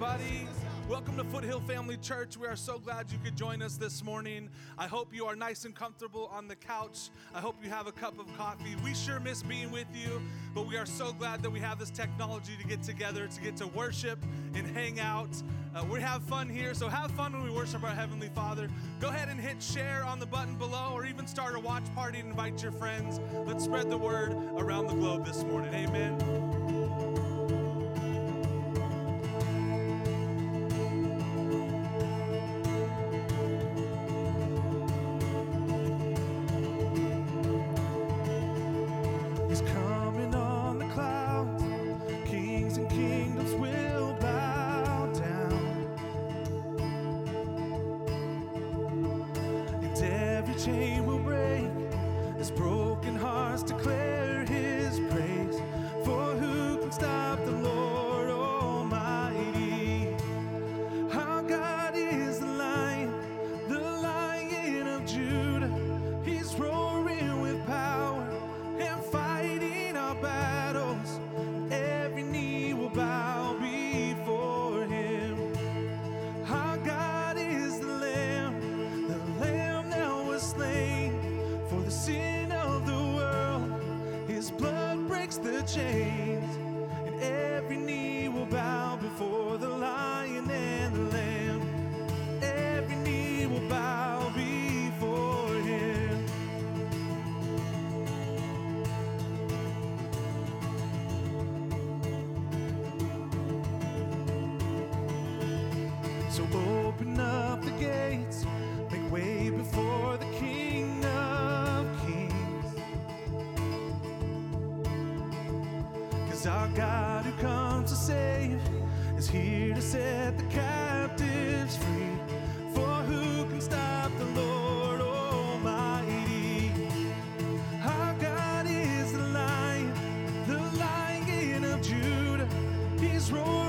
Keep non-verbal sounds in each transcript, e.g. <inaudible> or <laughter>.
Everybody. Welcome to Foothill Family Church. We are so glad you could join us this morning. I hope you are nice and comfortable on the couch. I hope you have a cup of coffee. We sure miss being with you, but we are so glad that we have this technology to get together, to get to worship and hang out. Uh, we have fun here, so have fun when we worship our Heavenly Father. Go ahead and hit share on the button below, or even start a watch party and invite your friends. Let's spread the word around the globe this morning. Amen. He's roaring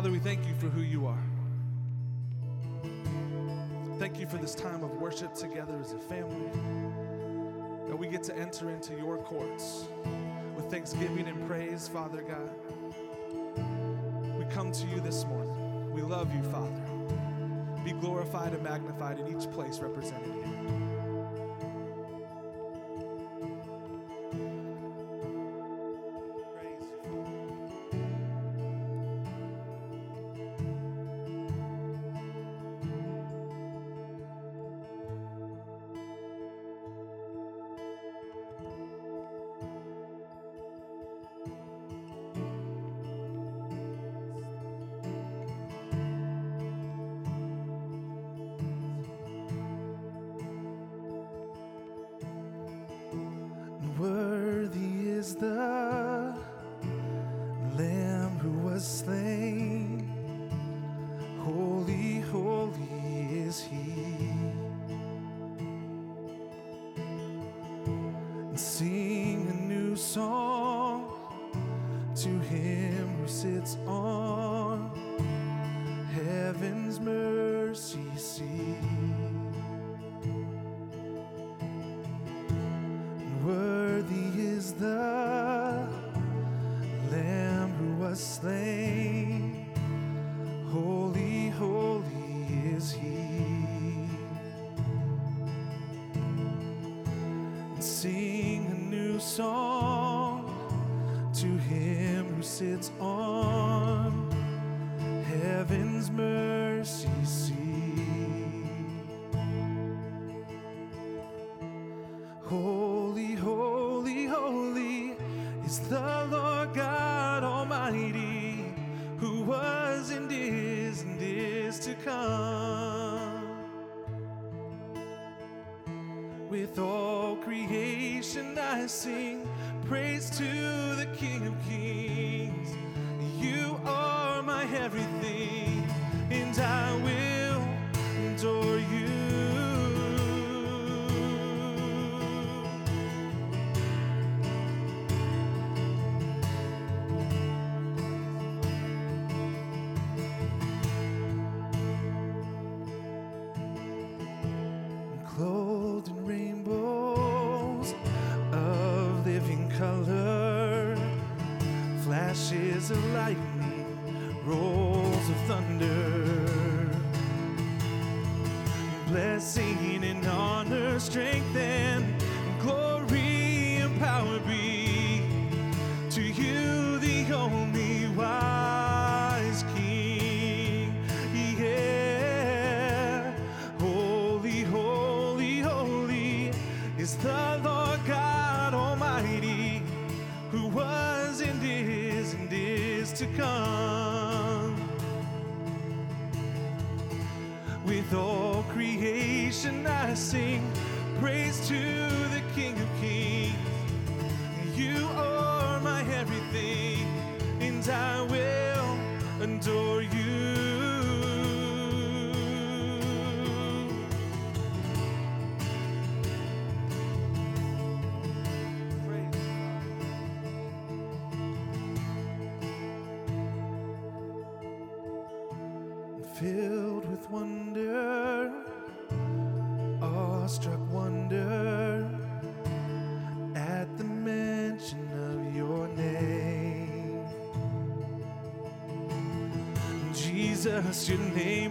Father, we thank you for who you are. Thank you for this time of worship together as a family. That we get to enter into your courts with thanksgiving and praise, Father God. We come to you this morning. We love you, Father. be glorified and magnified in each place represented here. Your name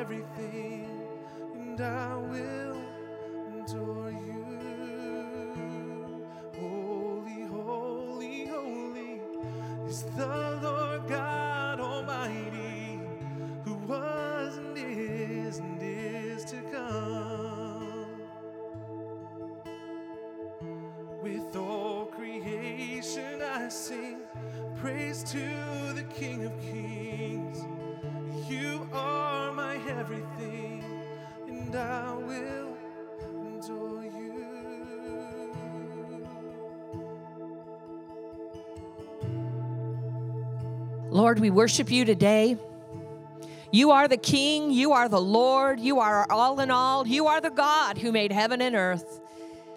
everything, and I will adore Lord, we worship you today. You are the King, you are the Lord, you are all in all, you are the God who made heaven and earth.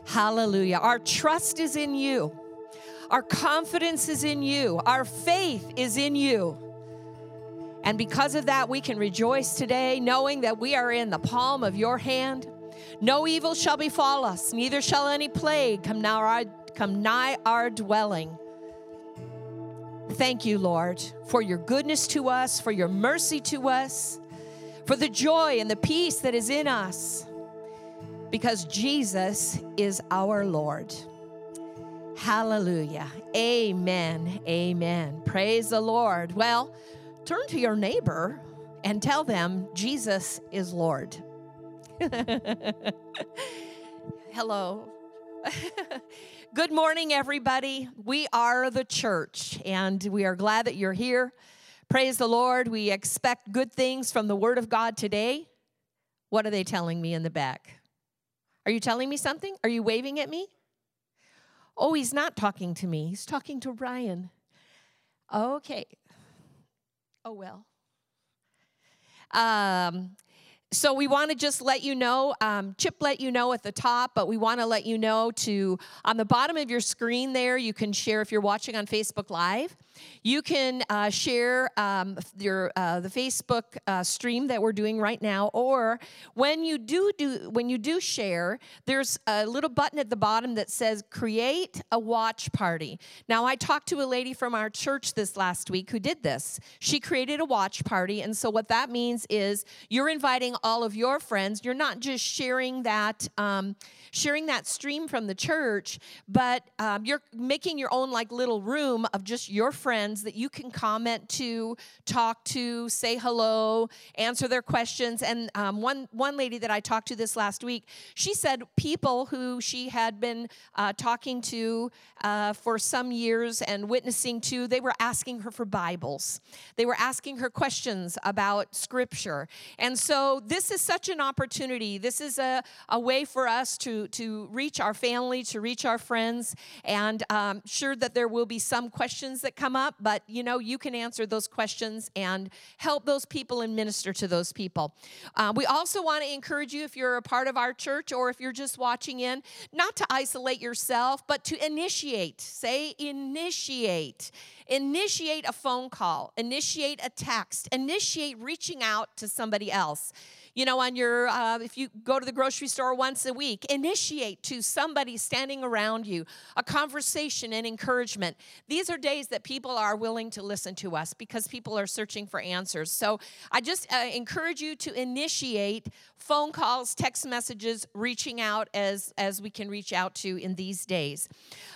Hallelujah. Our trust is in you, our confidence is in you, our faith is in you. And because of that, we can rejoice today, knowing that we are in the palm of your hand. No evil shall befall us, neither shall any plague come nigh our, come nigh our dwelling. Thank you, Lord, for your goodness to us, for your mercy to us, for the joy and the peace that is in us, because Jesus is our Lord. Hallelujah. Amen. Amen. Praise the Lord. Well, turn to your neighbor and tell them Jesus is Lord. <laughs> Hello. <laughs> Good morning, everybody. We are the church, and we are glad that you're here. Praise the Lord. We expect good things from the Word of God today. What are they telling me in the back? Are you telling me something? Are you waving at me? Oh, he's not talking to me. He's talking to Ryan. Okay. Oh, well. Um, so we want to just let you know um, chip let you know at the top but we want to let you know to on the bottom of your screen there you can share if you're watching on facebook live you can uh, share um, your uh, the facebook uh, stream that we're doing right now or when you do do when you do share there's a little button at the bottom that says create a watch party. Now i talked to a lady from our church this last week who did this. She created a watch party and so what that means is you're inviting all of your friends. You're not just sharing that um, sharing that stream from the church but um, you're making your own like little room of just your friends that you can comment to, talk to, say hello, answer their questions. And um, one one lady that I talked to this last week, she said people who she had been uh, talking to uh, for some years and witnessing to, they were asking her for Bibles. They were asking her questions about Scripture. And so this is such an opportunity. This is a, a way for us to to reach our family, to reach our friends, and um, sure that there will be some questions that come up, but you know, you can answer those questions and help those people and minister to those people. Uh, we also want to encourage you, if you're a part of our church or if you're just watching in, not to isolate yourself, but to initiate. Say, initiate. Initiate a phone call, initiate a text, initiate reaching out to somebody else you know, on your, uh, if you go to the grocery store once a week, initiate to somebody standing around you a conversation and encouragement. These are days that people are willing to listen to us because people are searching for answers. So I just uh, encourage you to initiate phone calls, text messages, reaching out as, as we can reach out to in these days.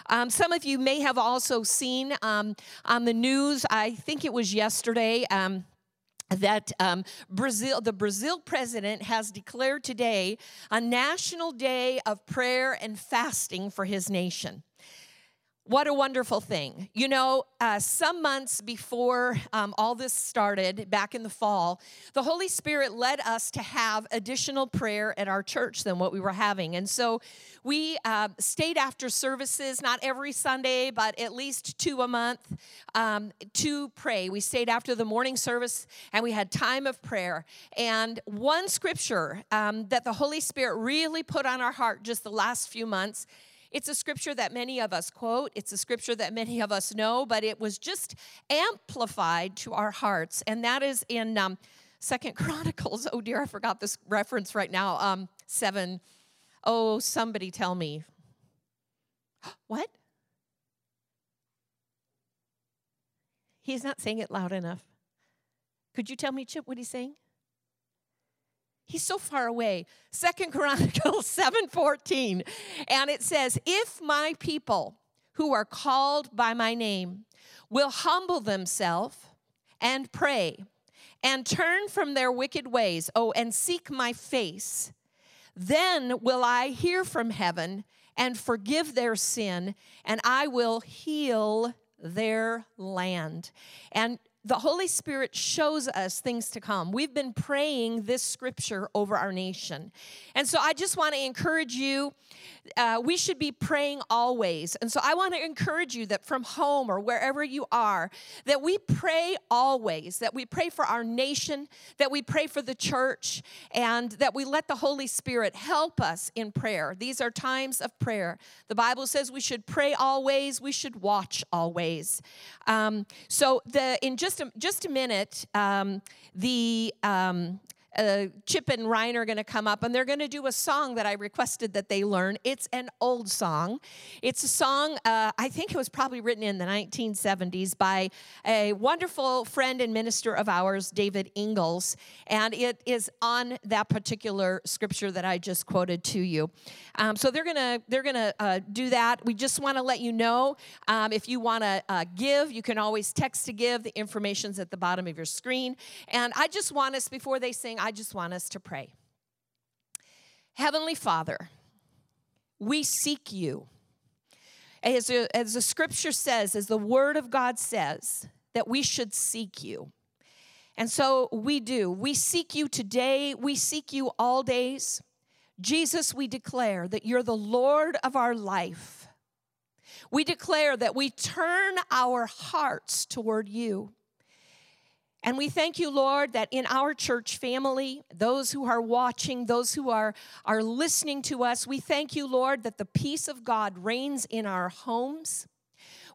Um, some of you may have also seen um, on the news, I think it was yesterday. Um, that um, Brazil, the Brazil president has declared today a national day of prayer and fasting for his nation. What a wonderful thing. You know, uh, some months before um, all this started, back in the fall, the Holy Spirit led us to have additional prayer at our church than what we were having. And so we uh, stayed after services, not every Sunday, but at least two a month, um, to pray. We stayed after the morning service and we had time of prayer. And one scripture um, that the Holy Spirit really put on our heart just the last few months it's a scripture that many of us quote, it's a scripture that many of us know, but it was just amplified to our hearts. And that is in um, Second <laughs> Chronicles. Oh dear, I forgot this reference right now. Um, seven. Oh, somebody tell me. <gasps> What? He's not saying it loud enough. Could you tell me, Chip, what he's saying? He's so far away. Second <laughs> Chronicles 7:14. And it says, "If my people who are called by my name will humble themselves and pray and turn from their wicked ways, oh, and seek my face, then will I hear from heaven and forgive their sin, and I will heal their land. And the Holy Spirit shows us things to come. We've been praying this scripture over our nation. And so I just want to encourage you. Uh, we should be praying always. And so I want to encourage you that from home or wherever you are, that we pray always, that we pray for our nation, that we pray for the church, and that we let the Holy Spirit help us in prayer. These are times of prayer. The Bible says we should pray always, we should watch always. Um, so the in just a, just a minute, um, the um, uh, Chip and Ryan are going to come up and they're going to do a song that I requested that they learn. It's an old song. It's a song, uh, I think it was probably written in the 1970s by a wonderful friend and minister of ours, David Ingles, and it is on that particular scripture that I just quoted to you. Um, so they're going to they're to uh, do that. We just want to let you know um, if you want to uh, give, you can always text to give. The information's at the bottom of your screen. And I just want us before they sing. I just want us to pray. Heavenly Father, we seek you. As, as the scripture says, as the word of God says, that we should seek you. And so we do. We seek you today. We seek you all days. Jesus, we declare that you're the Lord of our life. We declare that we turn our hearts toward you. And we thank you, Lord, that in our church family, those who are watching, those who are, are listening to us, we thank you, Lord, that the peace of God reigns in our homes.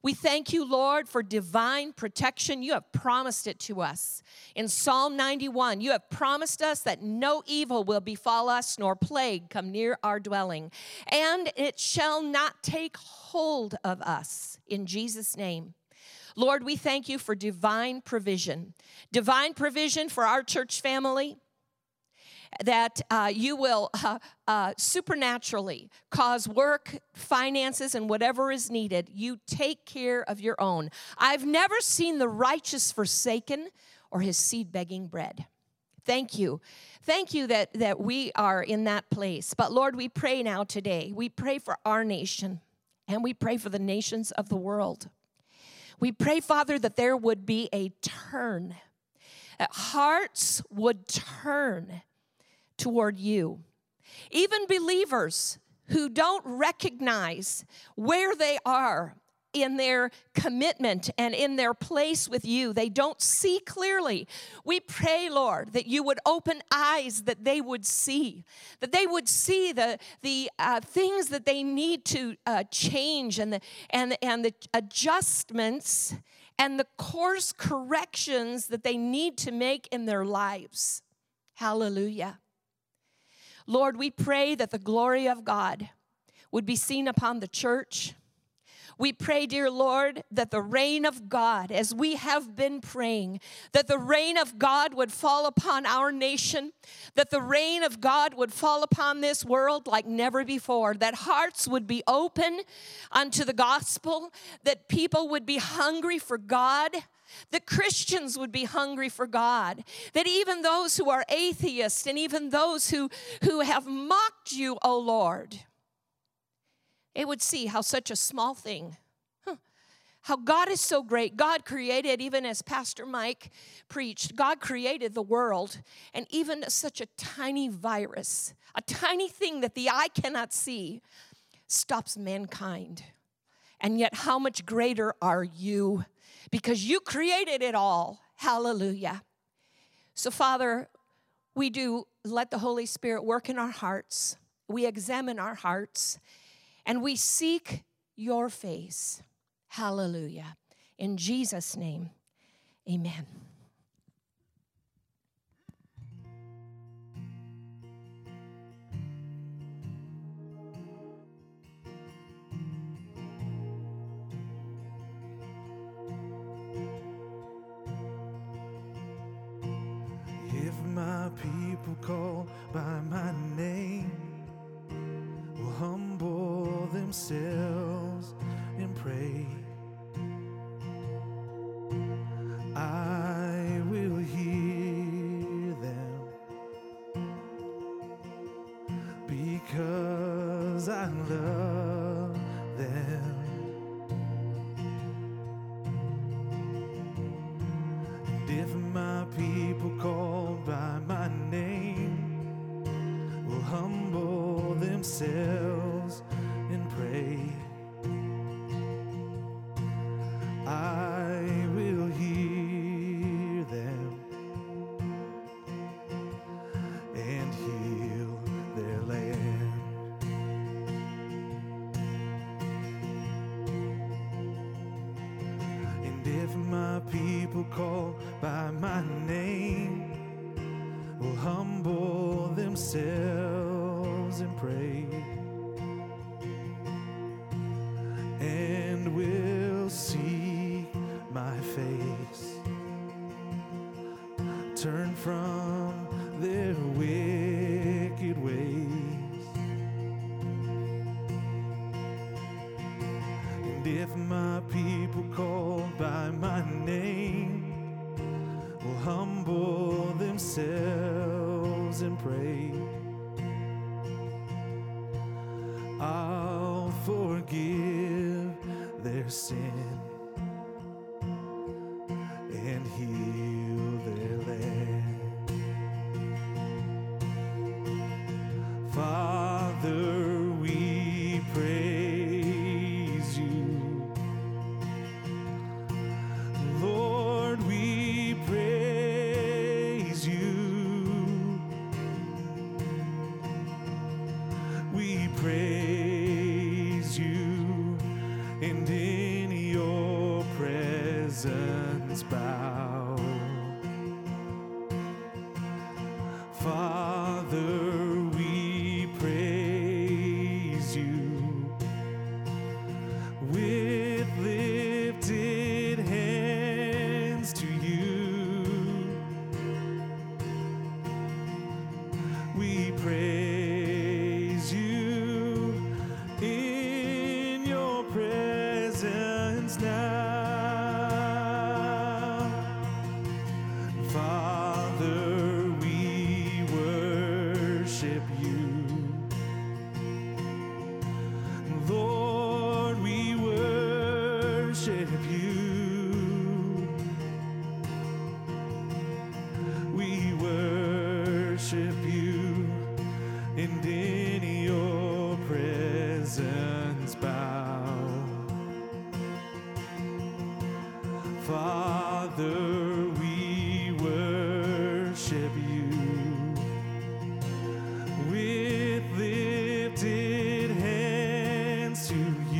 We thank you, Lord, for divine protection. You have promised it to us. In Psalm 91, you have promised us that no evil will befall us, nor plague come near our dwelling, and it shall not take hold of us. In Jesus' name. Lord, we thank you for divine provision, divine provision for our church family. That uh, you will uh, uh, supernaturally cause work, finances, and whatever is needed. You take care of your own. I've never seen the righteous forsaken or his seed begging bread. Thank you. Thank you that, that we are in that place. But Lord, we pray now today. We pray for our nation and we pray for the nations of the world. We pray, Father, that there would be a turn, that hearts would turn toward you. Even believers who don't recognize where they are in their commitment and in their place with you. They don't see clearly. We pray, Lord, that you would open eyes that they would see, that they would see the, the uh, things that they need to uh, change and the, and, and the adjustments and the course corrections that they need to make in their lives. Hallelujah. Lord, we pray that the glory of God would be seen upon the church we pray, dear Lord, that the rain of God, as we have been praying, that the rain of God would fall upon our nation, that the rain of God would fall upon this world like never before, that hearts would be open unto the gospel, that people would be hungry for God that Christians would be hungry for God, that even those who are atheists and even those who, who have mocked you, O Lord, it would see how such a small thing, how God is so great. God created, even as Pastor Mike preached, God created the world, and even such a tiny virus, a tiny thing that the eye cannot see, stops mankind. And yet, how much greater are you? Because you created it all. Hallelujah. So, Father, we do let the Holy Spirit work in our hearts. We examine our hearts and we seek your face. Hallelujah. In Jesus' name, amen. If my people call by my name, themselves and pray, I from to you.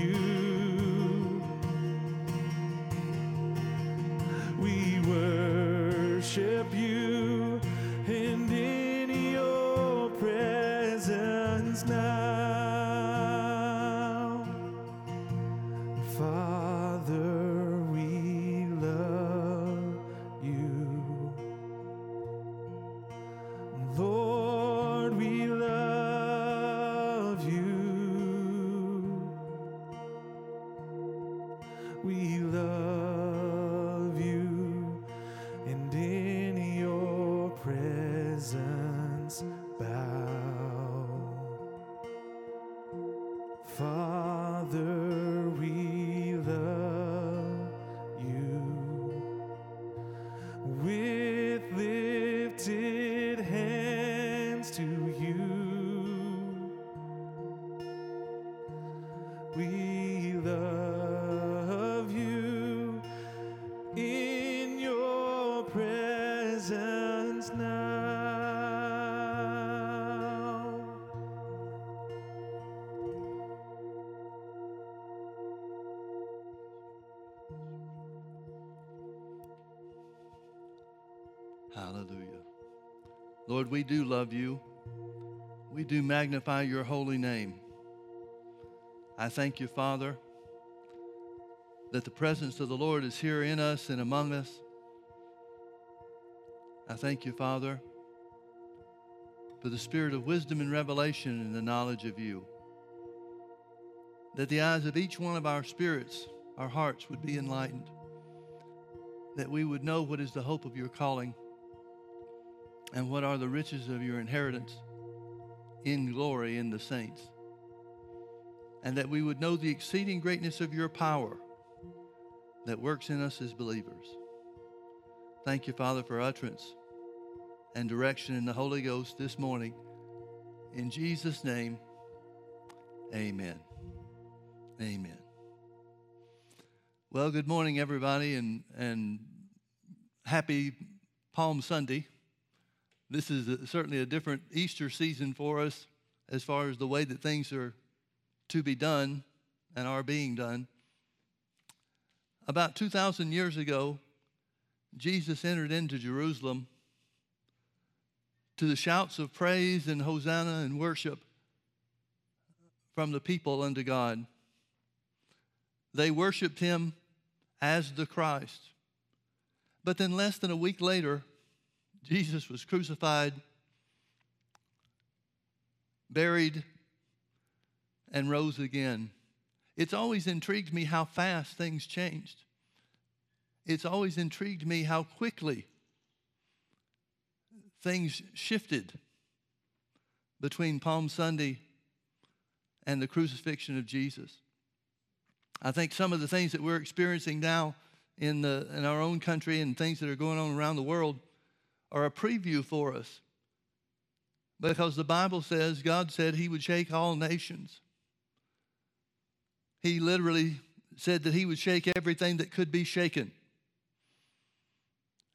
Lord, we do love you. We do magnify your holy name. I thank you, Father, that the presence of the Lord is here in us and among us. I thank you, Father, for the spirit of wisdom and revelation and the knowledge of you. That the eyes of each one of our spirits, our hearts, would be enlightened. That we would know what is the hope of your calling and what are the riches of your inheritance in glory in the saints. And that we would know the exceeding greatness of your power that works in us as believers. Thank you, Father, for utterance and direction in the Holy Ghost this morning. In Jesus' name, amen. Amen. Well, good morning, everybody, and, and happy Palm Sunday. This is a, certainly a different Easter season for us as far as the way that things are to be done and are being done. About 2,000 years ago, Jesus entered into Jerusalem to the shouts of praise and hosanna and worship from the people unto God. They worshiped him as the Christ. But then, less than a week later, Jesus was crucified, buried, and rose again. It's always intrigued me how fast things changed. It's always intrigued me how quickly things shifted between Palm Sunday and the crucifixion of Jesus. I think some of the things that we're experiencing now in, the, in our own country and things that are going on around the world are a preview for us. Because the Bible says God said He would shake all nations. He literally said that He would shake everything that could be shaken.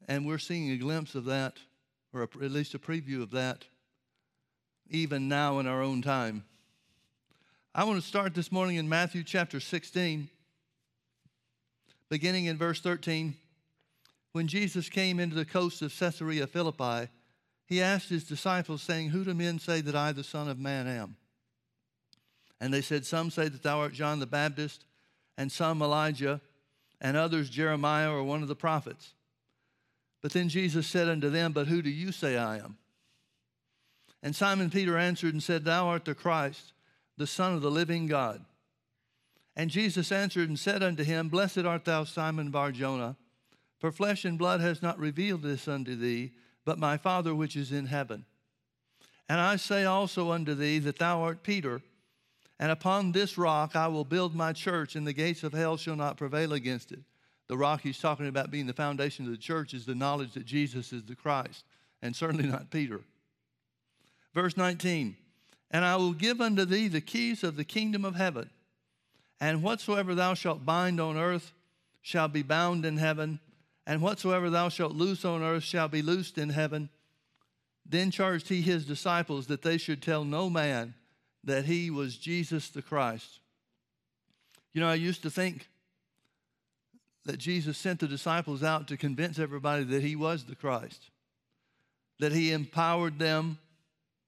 And we're seeing a glimpse of that, or a, at least a preview of that, even now in our own time. I want to start this morning in Matthew chapter 16, beginning in verse 13. When Jesus came into the coast of Caesarea Philippi, he asked his disciples, saying, Who do men say that I, the Son of Man, am? And they said, Some say that thou art John the Baptist, and some Elijah, and others Jeremiah or one of the prophets. But then Jesus said unto them, But who do you say I am? And Simon Peter answered and said, Thou art the Christ, the Son of the living God. And Jesus answered and said unto him, Blessed art thou, Simon Barjona, for flesh and blood has not revealed this unto thee, but my Father which is in heaven. And I say also unto thee that thou art Peter, and upon this rock I will build my church, and the gates of hell shall not prevail against it. The rock he's talking about being the foundation of the church is the knowledge that Jesus is the Christ, and certainly not Peter. Verse 19, and I will give unto thee the keys of the kingdom of heaven, and whatsoever thou shalt bind on earth shall be bound in heaven, and whatsoever thou shalt loose on earth shall be loosed in heaven. Then charged he his disciples that they should tell no man that he was Jesus the Christ. You know, I used to think that Jesus sent the disciples out to convince everybody that he was the Christ, that he empowered them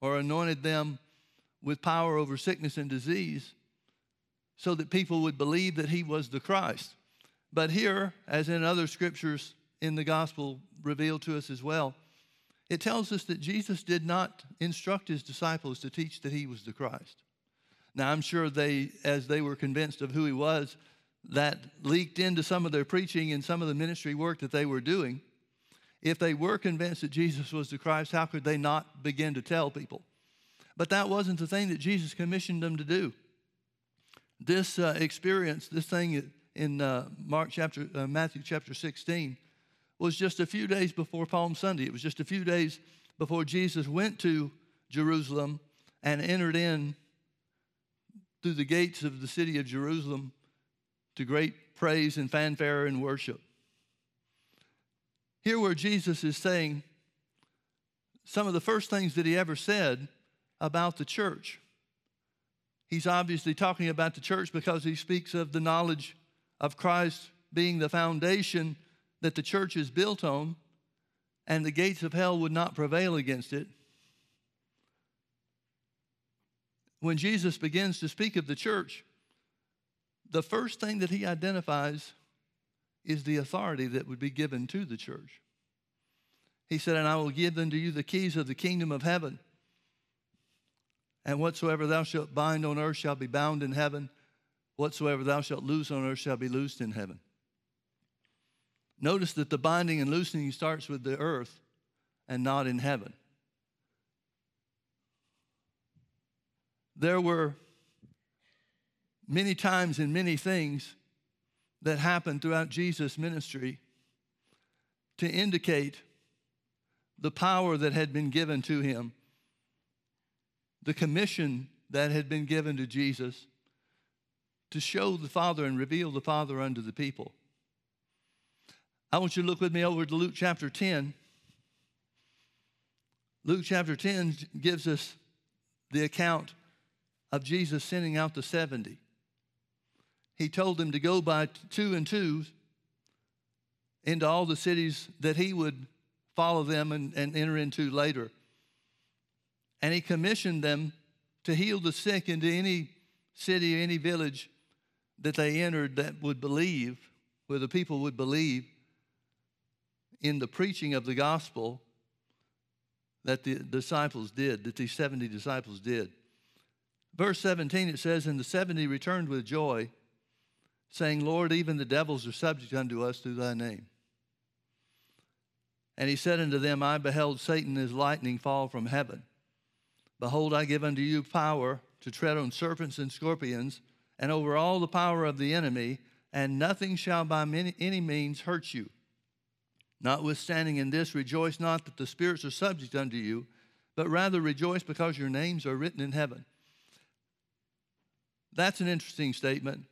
or anointed them with power over sickness and disease so that people would believe that he was the Christ. But here, as in other scriptures in the gospel revealed to us as well, it tells us that Jesus did not instruct his disciples to teach that he was the Christ. Now, I'm sure they, as they were convinced of who he was, that leaked into some of their preaching and some of the ministry work that they were doing. If they were convinced that Jesus was the Christ, how could they not begin to tell people? But that wasn't the thing that Jesus commissioned them to do. This uh, experience, this thing in uh, Mark chapter, uh, Matthew chapter 16, was just a few days before Palm Sunday. It was just a few days before Jesus went to Jerusalem and entered in through the gates of the city of Jerusalem to great praise and fanfare and worship. Here, where Jesus is saying some of the first things that he ever said about the church. He's obviously talking about the church because he speaks of the knowledge of Christ being the foundation that the church is built on, and the gates of hell would not prevail against it. When Jesus begins to speak of the church, the first thing that he identifies is the authority that would be given to the church. He said, And I will give unto you the keys of the kingdom of heaven. And whatsoever thou shalt bind on earth shall be bound in heaven. Whatsoever thou shalt loose on earth shall be loosed in heaven. Notice that the binding and loosening starts with the earth and not in heaven. There were many times and many things that happened throughout Jesus' ministry to indicate the power that had been given to him, the commission that had been given to Jesus to show the Father and reveal the Father unto the people. I want you to look with me over to Luke chapter 10. Luke chapter 10 gives us the account of Jesus sending out the 70. He told them to go by two and twos into all the cities that he would follow them and, and enter into later. And he commissioned them to heal the sick into any city, any village that they entered that would believe, where the people would believe in the preaching of the gospel that the disciples did, that these 70 disciples did. Verse 17, it says, And the 70 returned with joy, saying, Lord, even the devils are subject unto us through thy name. And he said unto them, I beheld Satan as lightning fall from heaven. Behold, I give unto you power to tread on serpents and scorpions, and over all the power of the enemy, and nothing shall by any means hurt you. Notwithstanding in this, rejoice not that the spirits are subject unto you, but rather rejoice because your names are written in heaven. That's an interesting statement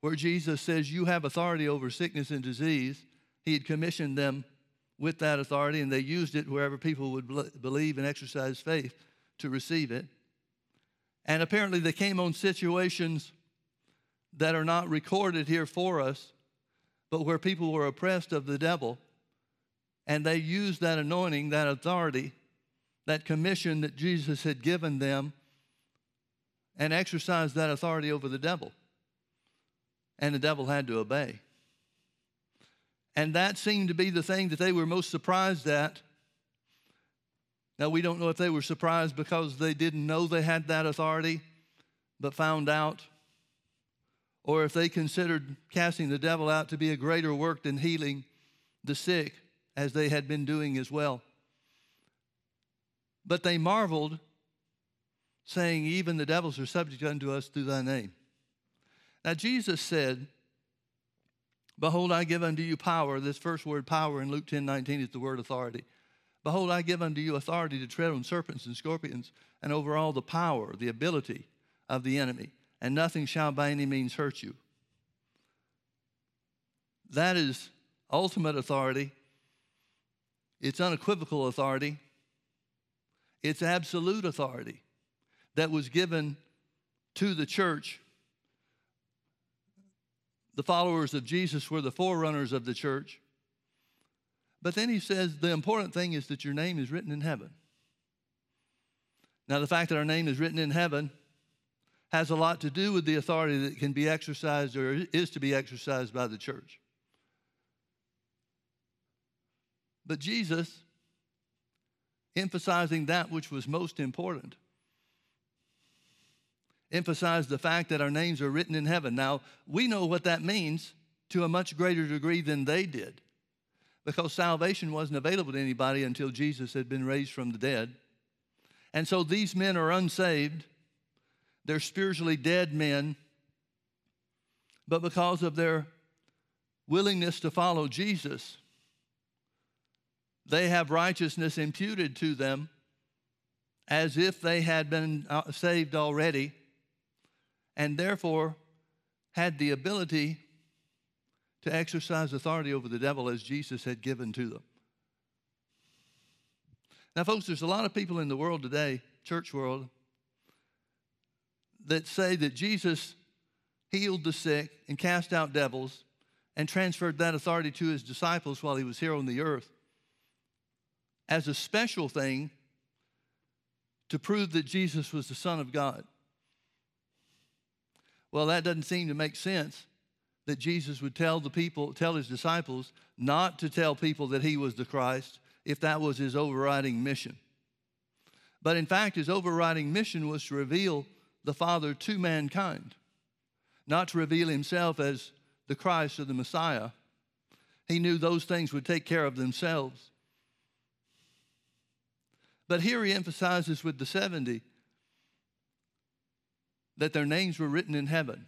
where Jesus says, You have authority over sickness and disease. He had commissioned them with that authority, and they used it wherever people would believe and exercise faith to receive it. And apparently, they came on situations that are not recorded here for us, but where people were oppressed of the devil, and they used that anointing, that authority, that commission that Jesus had given them, and exercised that authority over the devil. And the devil had to obey. And that seemed to be the thing that they were most surprised at. Now, we don't know if they were surprised because they didn't know they had that authority, but found out, or if they considered casting the devil out to be a greater work than healing the sick, as they had been doing as well. But they marveled, saying, Even the devils are subject unto us through thy name. Now, Jesus said, Behold, I give unto you power. This first word, power, in Luke 10 19 is the word authority. Behold, I give unto you authority to tread on serpents and scorpions and over all the power, the ability of the enemy, and nothing shall by any means hurt you. That is ultimate authority. It's unequivocal authority. It's absolute authority that was given to the church the followers of Jesus were the forerunners of the church. But then he says the important thing is that your name is written in heaven. Now, the fact that our name is written in heaven has a lot to do with the authority that can be exercised or is to be exercised by the church. But Jesus, emphasizing that which was most important, emphasized the fact that our names are written in heaven. Now, we know what that means to a much greater degree than they did because salvation wasn't available to anybody until Jesus had been raised from the dead. And so these men are unsaved, they're spiritually dead men, but because of their willingness to follow Jesus, they have righteousness imputed to them as if they had been uh, saved already and therefore had the ability to exercise authority over the devil as Jesus had given to them. Now, folks, there's a lot of people in the world today, church world, that say that Jesus healed the sick and cast out devils and transferred that authority to his disciples while he was here on the earth as a special thing to prove that Jesus was the Son of God. Well, that doesn't seem to make sense that Jesus would tell the people, tell his disciples not to tell people that he was the Christ if that was his overriding mission. But in fact, his overriding mission was to reveal the Father to mankind, not to reveal himself as the Christ or the Messiah. He knew those things would take care of themselves. But here he emphasizes with the 70 that their names were written in heaven.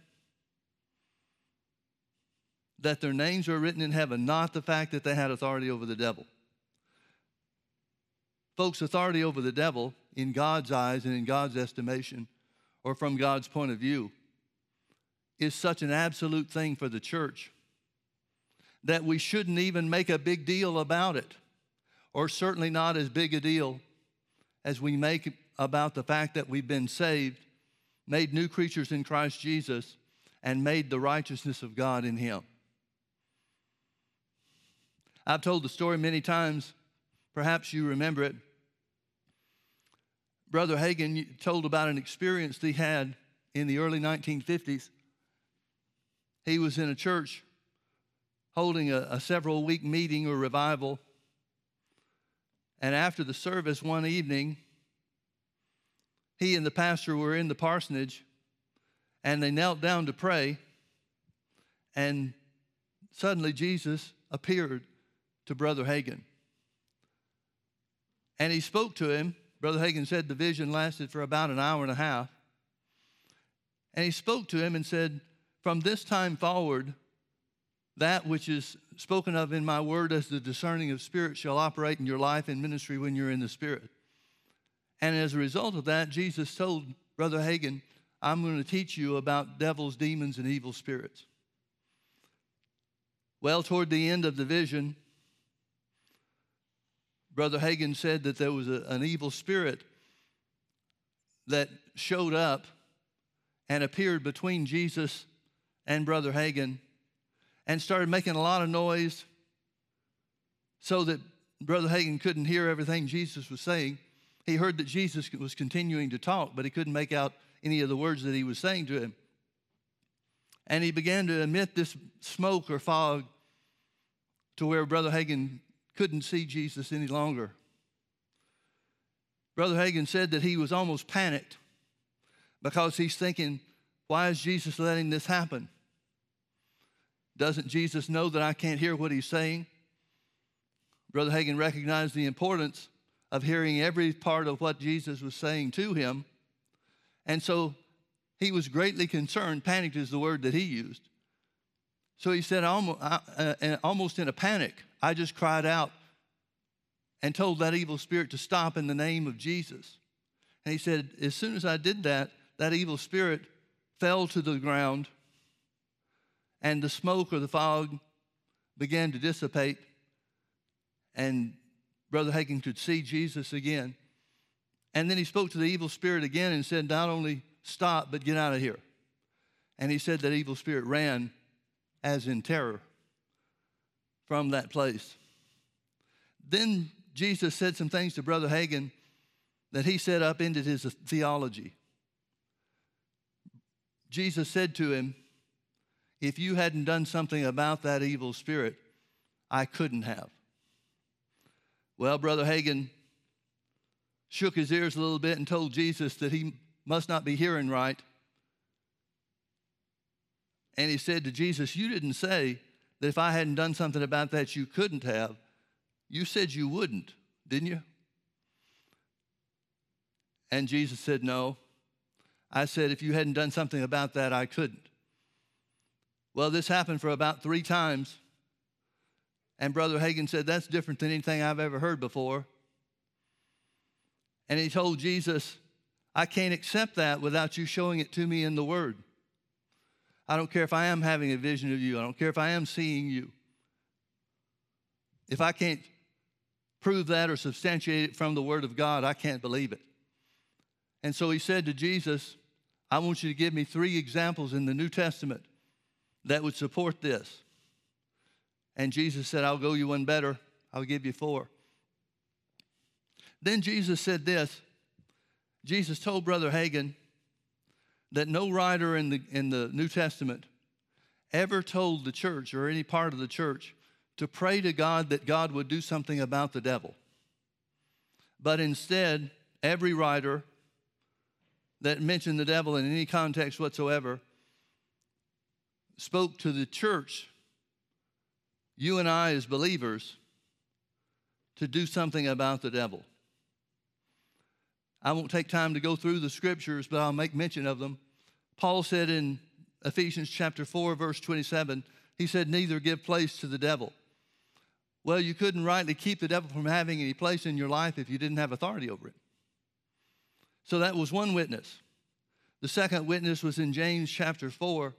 That their names were written in heaven, not the fact that they had authority over the devil. Folks, authority over the devil, in God's eyes and in God's estimation, or from God's point of view, is such an absolute thing for the church that we shouldn't even make a big deal about it, or certainly not as big a deal as we make about the fact that we've been saved, made new creatures in Christ Jesus, and made the righteousness of God in Him. I've told the story many times. Perhaps you remember it. Brother Hagin told about an experience he had in the early 1950s. He was in a church holding a, a several week meeting or revival and after the service one evening, he and the pastor were in the parsonage and they knelt down to pray. And suddenly Jesus appeared to Brother Hagin. And he spoke to him. Brother Hagin said the vision lasted for about an hour and a half. And he spoke to him and said, From this time forward, that which is spoken of in my word as the discerning of spirit shall operate in your life and ministry when you're in the spirit. And as a result of that, Jesus told Brother Hagin, I'm going to teach you about devils, demons, and evil spirits. Well, toward the end of the vision, Brother Hagin said that there was a, an evil spirit that showed up and appeared between Jesus and Brother Hagin and started making a lot of noise so that Brother Hagin couldn't hear everything Jesus was saying. He heard that Jesus was continuing to talk, but he couldn't make out any of the words that he was saying to him. And he began to emit this smoke or fog to where Brother Hagin couldn't see Jesus any longer. Brother Hagin said that he was almost panicked because he's thinking, why is Jesus letting this happen? Doesn't Jesus know that I can't hear what he's saying? Brother Hagin recognized the importance of hearing every part of what Jesus was saying to him. And so he was greatly concerned. Panicked is the word that he used. So he said, almost, uh, almost in a panic, I just cried out and told that evil spirit to stop in the name of Jesus. And he said, as soon as I did that, that evil spirit fell to the ground and the smoke or the fog began to dissipate, and Brother Hagin could see Jesus again. And then he spoke to the evil spirit again and said, Not only stop, but get out of here. And he said that evil spirit ran as in terror from that place. Then Jesus said some things to Brother Hagin that he set up into his theology. Jesus said to him, if you hadn't done something about that evil spirit, I couldn't have. Well, Brother Hagin shook his ears a little bit and told Jesus that he must not be hearing right. And he said to Jesus, You didn't say that if I hadn't done something about that, you couldn't have. You said you wouldn't, didn't you? And Jesus said, No. I said, If you hadn't done something about that, I couldn't. Well, this happened for about three times. And Brother Hagin said, That's different than anything I've ever heard before. And he told Jesus, I can't accept that without you showing it to me in the Word. I don't care if I am having a vision of you, I don't care if I am seeing you. If I can't prove that or substantiate it from the Word of God, I can't believe it. And so he said to Jesus, I want you to give me three examples in the New Testament that would support this. And Jesus said, I'll go you one better. I'll give you four. Then Jesus said this Jesus told Brother Hagin that no writer in the, in the New Testament ever told the church or any part of the church to pray to God that God would do something about the devil. But instead, every writer that mentioned the devil in any context whatsoever spoke to the church, you and I as believers, to do something about the devil. I won't take time to go through the scriptures, but I'll make mention of them. Paul said in Ephesians chapter 4, verse 27, he said, Neither give place to the devil. Well, you couldn't rightly keep the devil from having any place in your life if you didn't have authority over it. So that was one witness. The second witness was in James chapter 4,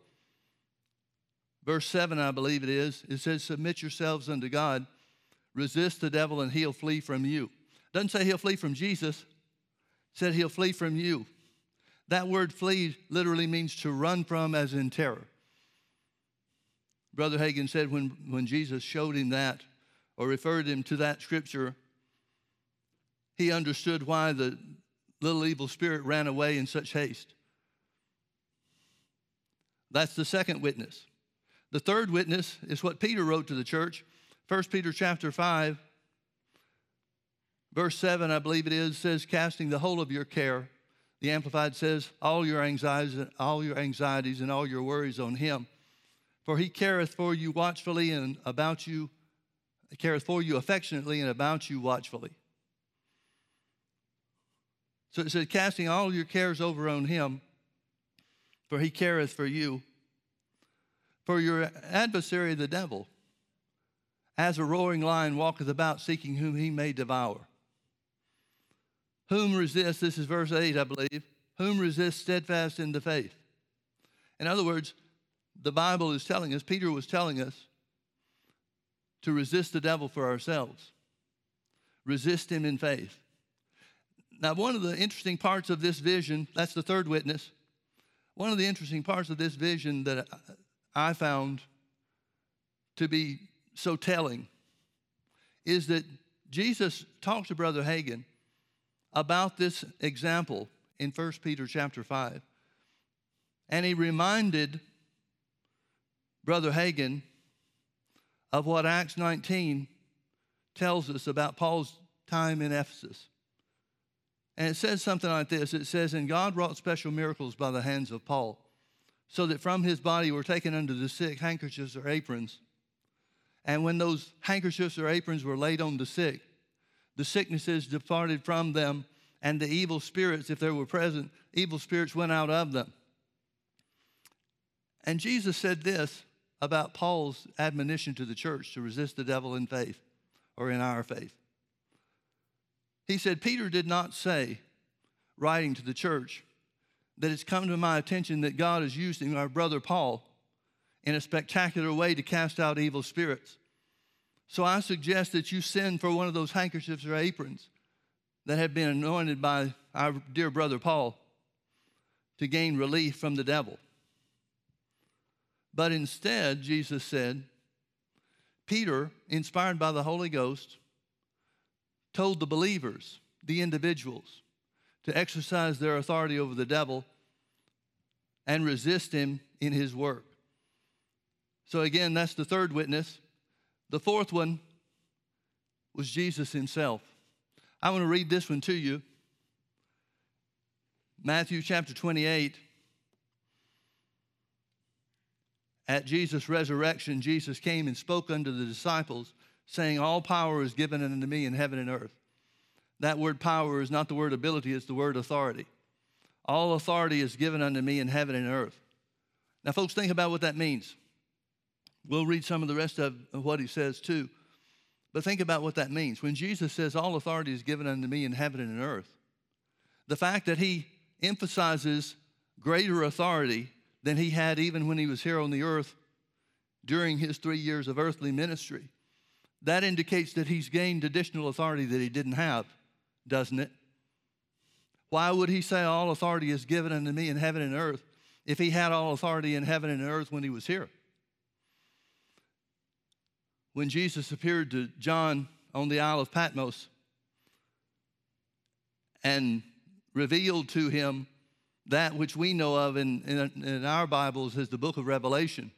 verse 7, I believe it is. It says, Submit yourselves unto God, resist the devil, and he'll flee from you. Doesn't say he'll flee from Jesus, said he'll flee from you. That word flee literally means to run from, as in terror. Brother Hagin said when, when Jesus showed him that or referred him to that scripture, he understood why the little evil spirit ran away in such haste. That's the second witness. The third witness is what Peter wrote to the church. 1 Peter chapter 5, verse 7, I believe it is, says, casting the whole of your care. The Amplified says, all your anxieties, all your anxieties and all your worries on him. For he careth for you watchfully and about you, careth for you affectionately and about you watchfully. So it says, casting all your cares over on him, for he careth for you. For your adversary, the devil, as a roaring lion, walketh about seeking whom he may devour. Whom resist, this is verse 8, I believe, whom resist steadfast in the faith. In other words, the Bible is telling us, Peter was telling us, to resist the devil for ourselves. Resist him in faith. Now, one of the interesting parts of this vision, that's the third witness, one of the interesting parts of this vision that I found to be so telling is that Jesus talked to Brother Hagin about this example in 1 Peter chapter 5. And he reminded Brother Hagin of what Acts 19 tells us about Paul's time in Ephesus. And it says something like this it says, And God wrought special miracles by the hands of Paul, so that from his body were taken unto the sick handkerchiefs or aprons. And when those handkerchiefs or aprons were laid on the sick, the sicknesses departed from them, and the evil spirits, if they were present, evil spirits went out of them. And Jesus said this about Paul's admonition to the church to resist the devil in faith or in our faith. He said, Peter did not say, writing to the church, that it's come to my attention that God is using our brother Paul in a spectacular way to cast out evil spirits. So I suggest that you send for one of those handkerchiefs or aprons that have been anointed by our dear brother Paul to gain relief from the devil. But instead, Jesus said, Peter, inspired by the Holy Ghost, told the believers, the individuals, to exercise their authority over the devil and resist him in his work. So, again, that's the third witness. The fourth one was Jesus himself. I want to read this one to you. Matthew chapter 28. At Jesus' resurrection, Jesus came and spoke unto the disciples, saying, All power is given unto me in heaven and earth. That word power is not the word ability, it's the word authority. All authority is given unto me in heaven and earth. Now, folks, think about what that means. We'll read some of the rest of what he says too. But think about what that means. When Jesus says, All authority is given unto me in heaven and in earth, the fact that he emphasizes greater authority than he had even when he was here on the earth during his three years of earthly ministry. That indicates that he's gained additional authority that he didn't have, doesn't it? Why would he say, All authority is given unto me in heaven and earth, if he had all authority in heaven and earth when he was here? When Jesus appeared to John on the Isle of Patmos and revealed to him that which we know of in, in, in, our Bibles as the book of Revelation.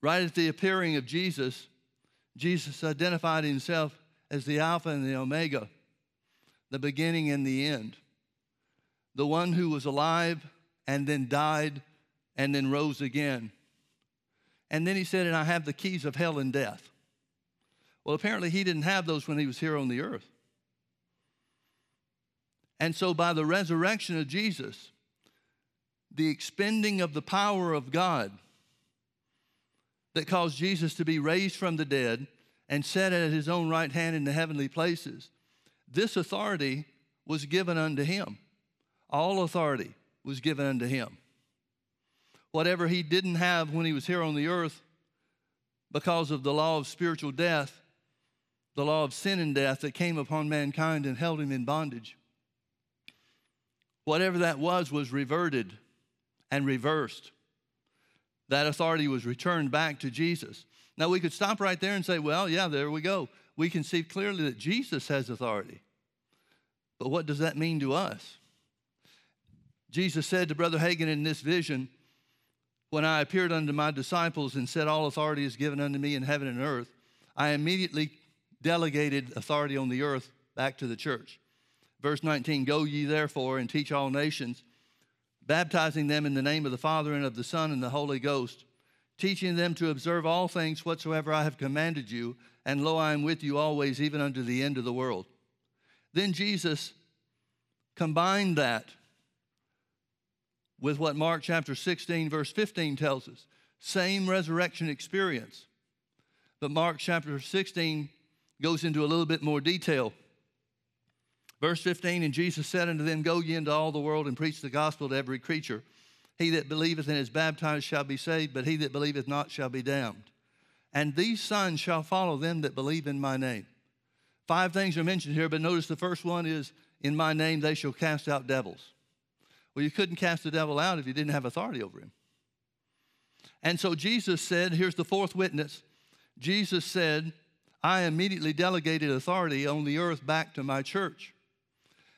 Right at the appearing of Jesus, Jesus identified himself as the Alpha and the Omega, the beginning and the end, the one who was alive and then died and then rose again. And then he said, And I have the keys of hell and death. Well, apparently he didn't have those when he was here on the earth. And so, by the resurrection of Jesus, the expending of the power of God that caused Jesus to be raised from the dead and set at his own right hand in the heavenly places, this authority was given unto him. All authority was given unto him. Whatever he didn't have when he was here on the earth because of the law of spiritual death, the law of sin and death that came upon mankind and held him in bondage, whatever that was, was reverted and reversed. That authority was returned back to Jesus. Now, we could stop right there and say, well, yeah, there we go. We can see clearly that Jesus has authority. But what does that mean to us? Jesus said to Brother Hagin in this vision, When I appeared unto my disciples and said, All authority is given unto me in heaven and earth, I immediately delegated authority on the earth back to the church. Verse 19 Go ye therefore and teach all nations, baptizing them in the name of the Father and of the Son and the Holy Ghost, teaching them to observe all things whatsoever I have commanded you, and lo, I am with you always, even unto the end of the world. Then Jesus combined that with what Mark chapter 16, verse 15 tells us same resurrection experience. But Mark chapter 16 goes into a little bit more detail. Verse 15, and Jesus said unto them, Go ye into all the world and preach the gospel to every creature. He that believeth and is baptized shall be saved, but he that believeth not shall be damned. And these signs shall follow them that believe in my name. Five things are mentioned here, but notice the first one is, In my name they shall cast out devils. Well, you couldn't cast the devil out if you didn't have authority over him. And so Jesus said, Here's the fourth witness. Jesus said, I immediately delegated authority on the earth back to my church.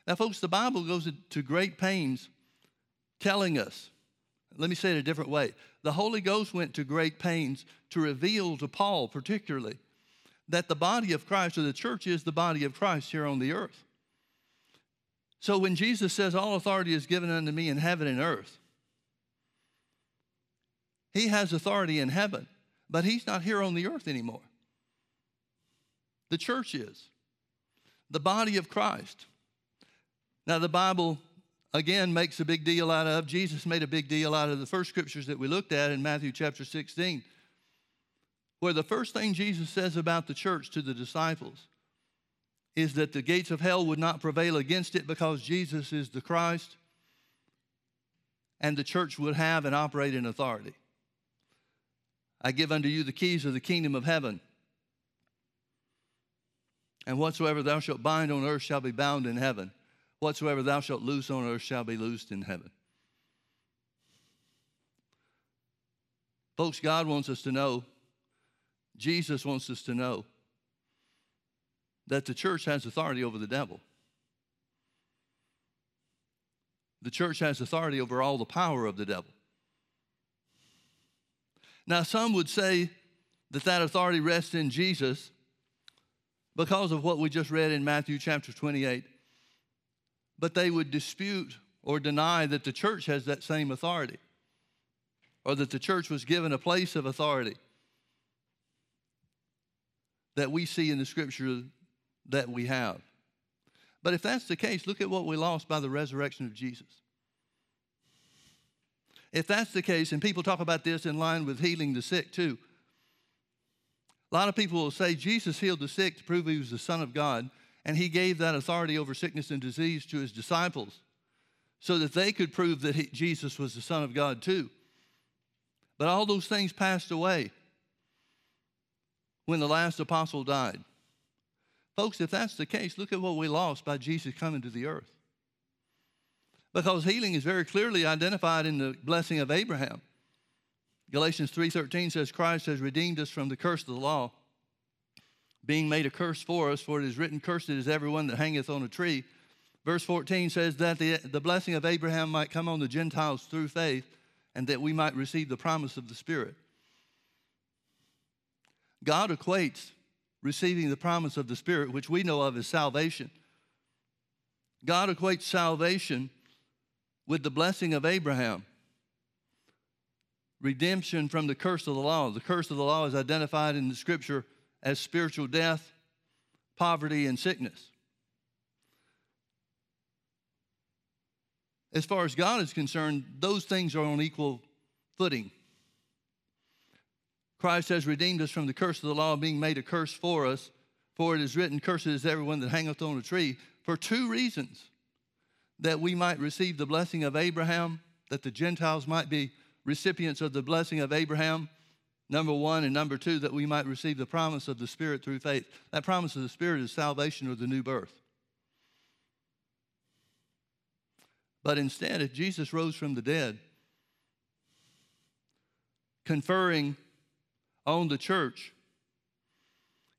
Now, folks, the Bible goes to great pains telling us, let me say it a different way. The Holy Ghost went to great pains to reveal to Paul, particularly, that the body of Christ or the church is the body of Christ here on the earth. So when Jesus says, All authority is given unto me in heaven and earth, he has authority in heaven, but he's not here on the earth anymore. The church is, the body of Christ. Now, the Bible, again, makes a big deal out of, Jesus made a big deal out of the first scriptures that we looked at in Matthew chapter 16, where the first thing Jesus says about the church to the disciples is that the gates of hell would not prevail against it because Jesus is the Christ and the church would have and operate in authority. I give unto you the keys of the kingdom of heaven. And whatsoever thou shalt bind on earth shall be bound in heaven. Whatsoever thou shalt loose on earth shall be loosed in heaven. Folks, God wants us to know, Jesus wants us to know that the church has authority over the devil. The church has authority over all the power of the devil. Now, some would say that that authority rests in Jesus because of what we just read in Matthew chapter 28. But they would dispute or deny that the church has that same authority or that the church was given a place of authority that we see in the scripture that we have. But if that's the case, look at what we lost by the resurrection of Jesus. If that's the case, and people talk about this in line with healing the sick too, a lot of people will say Jesus healed the sick to prove he was the Son of God, and he gave that authority over sickness and disease to his disciples so that they could prove that he, Jesus was the Son of God too. But all those things passed away when the last apostle died. Folks, if that's the case, look at what we lost by Jesus coming to the earth. Because healing is very clearly identified in the blessing of Abraham. Galatians 3:13 says Christ has redeemed us from the curse of the law, being made a curse for us, for it is written, Cursed is everyone that hangeth on a tree. Verse 14 says that the, the blessing of Abraham might come on the Gentiles through faith, and that we might receive the promise of the Spirit. God equates receiving the promise of the Spirit, which we know of as salvation, God equates salvation with the blessing of Abraham. Redemption from the curse of the law. The curse of the law is identified in the scripture as spiritual death, poverty, and sickness. As far as God is concerned, those things are on equal footing. Christ has redeemed us from the curse of the law, being made a curse for us. For it is written, Cursed is everyone that hangeth on a tree, for two reasons that we might receive the blessing of Abraham, that the Gentiles might be recipients of the blessing of Abraham, number one, and number two, that we might receive the promise of the Spirit through faith. That promise of the Spirit is salvation or the new birth. But instead, if Jesus rose from the dead, conferring on the church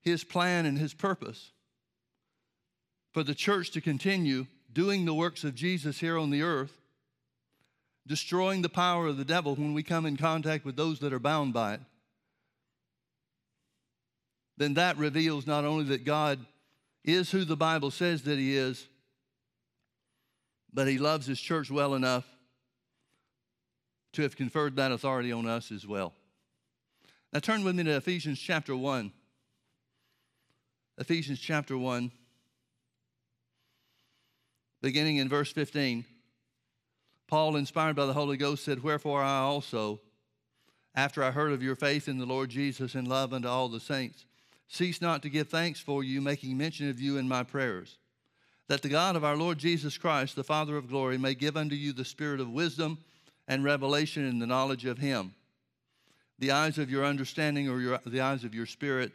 his plan and his purpose for the church to continue doing the works of Jesus here on the earth, destroying the power of the devil when we come in contact with those that are bound by it, then that reveals not only that God is who the Bible says that He is, but He loves His church well enough to have conferred that authority on us as well. Now turn with me to Ephesians chapter 1. Ephesians chapter 1 beginning in verse 15. Paul, inspired by the Holy Ghost, said, Wherefore I also, after I heard of your faith in the Lord Jesus and love unto all the saints, cease not to give thanks for you, making mention of you in my prayers, that the God of our Lord Jesus Christ, the Father of glory, may give unto you the spirit of wisdom and revelation in the knowledge of him, the eyes of your understanding or your, the eyes of your spirit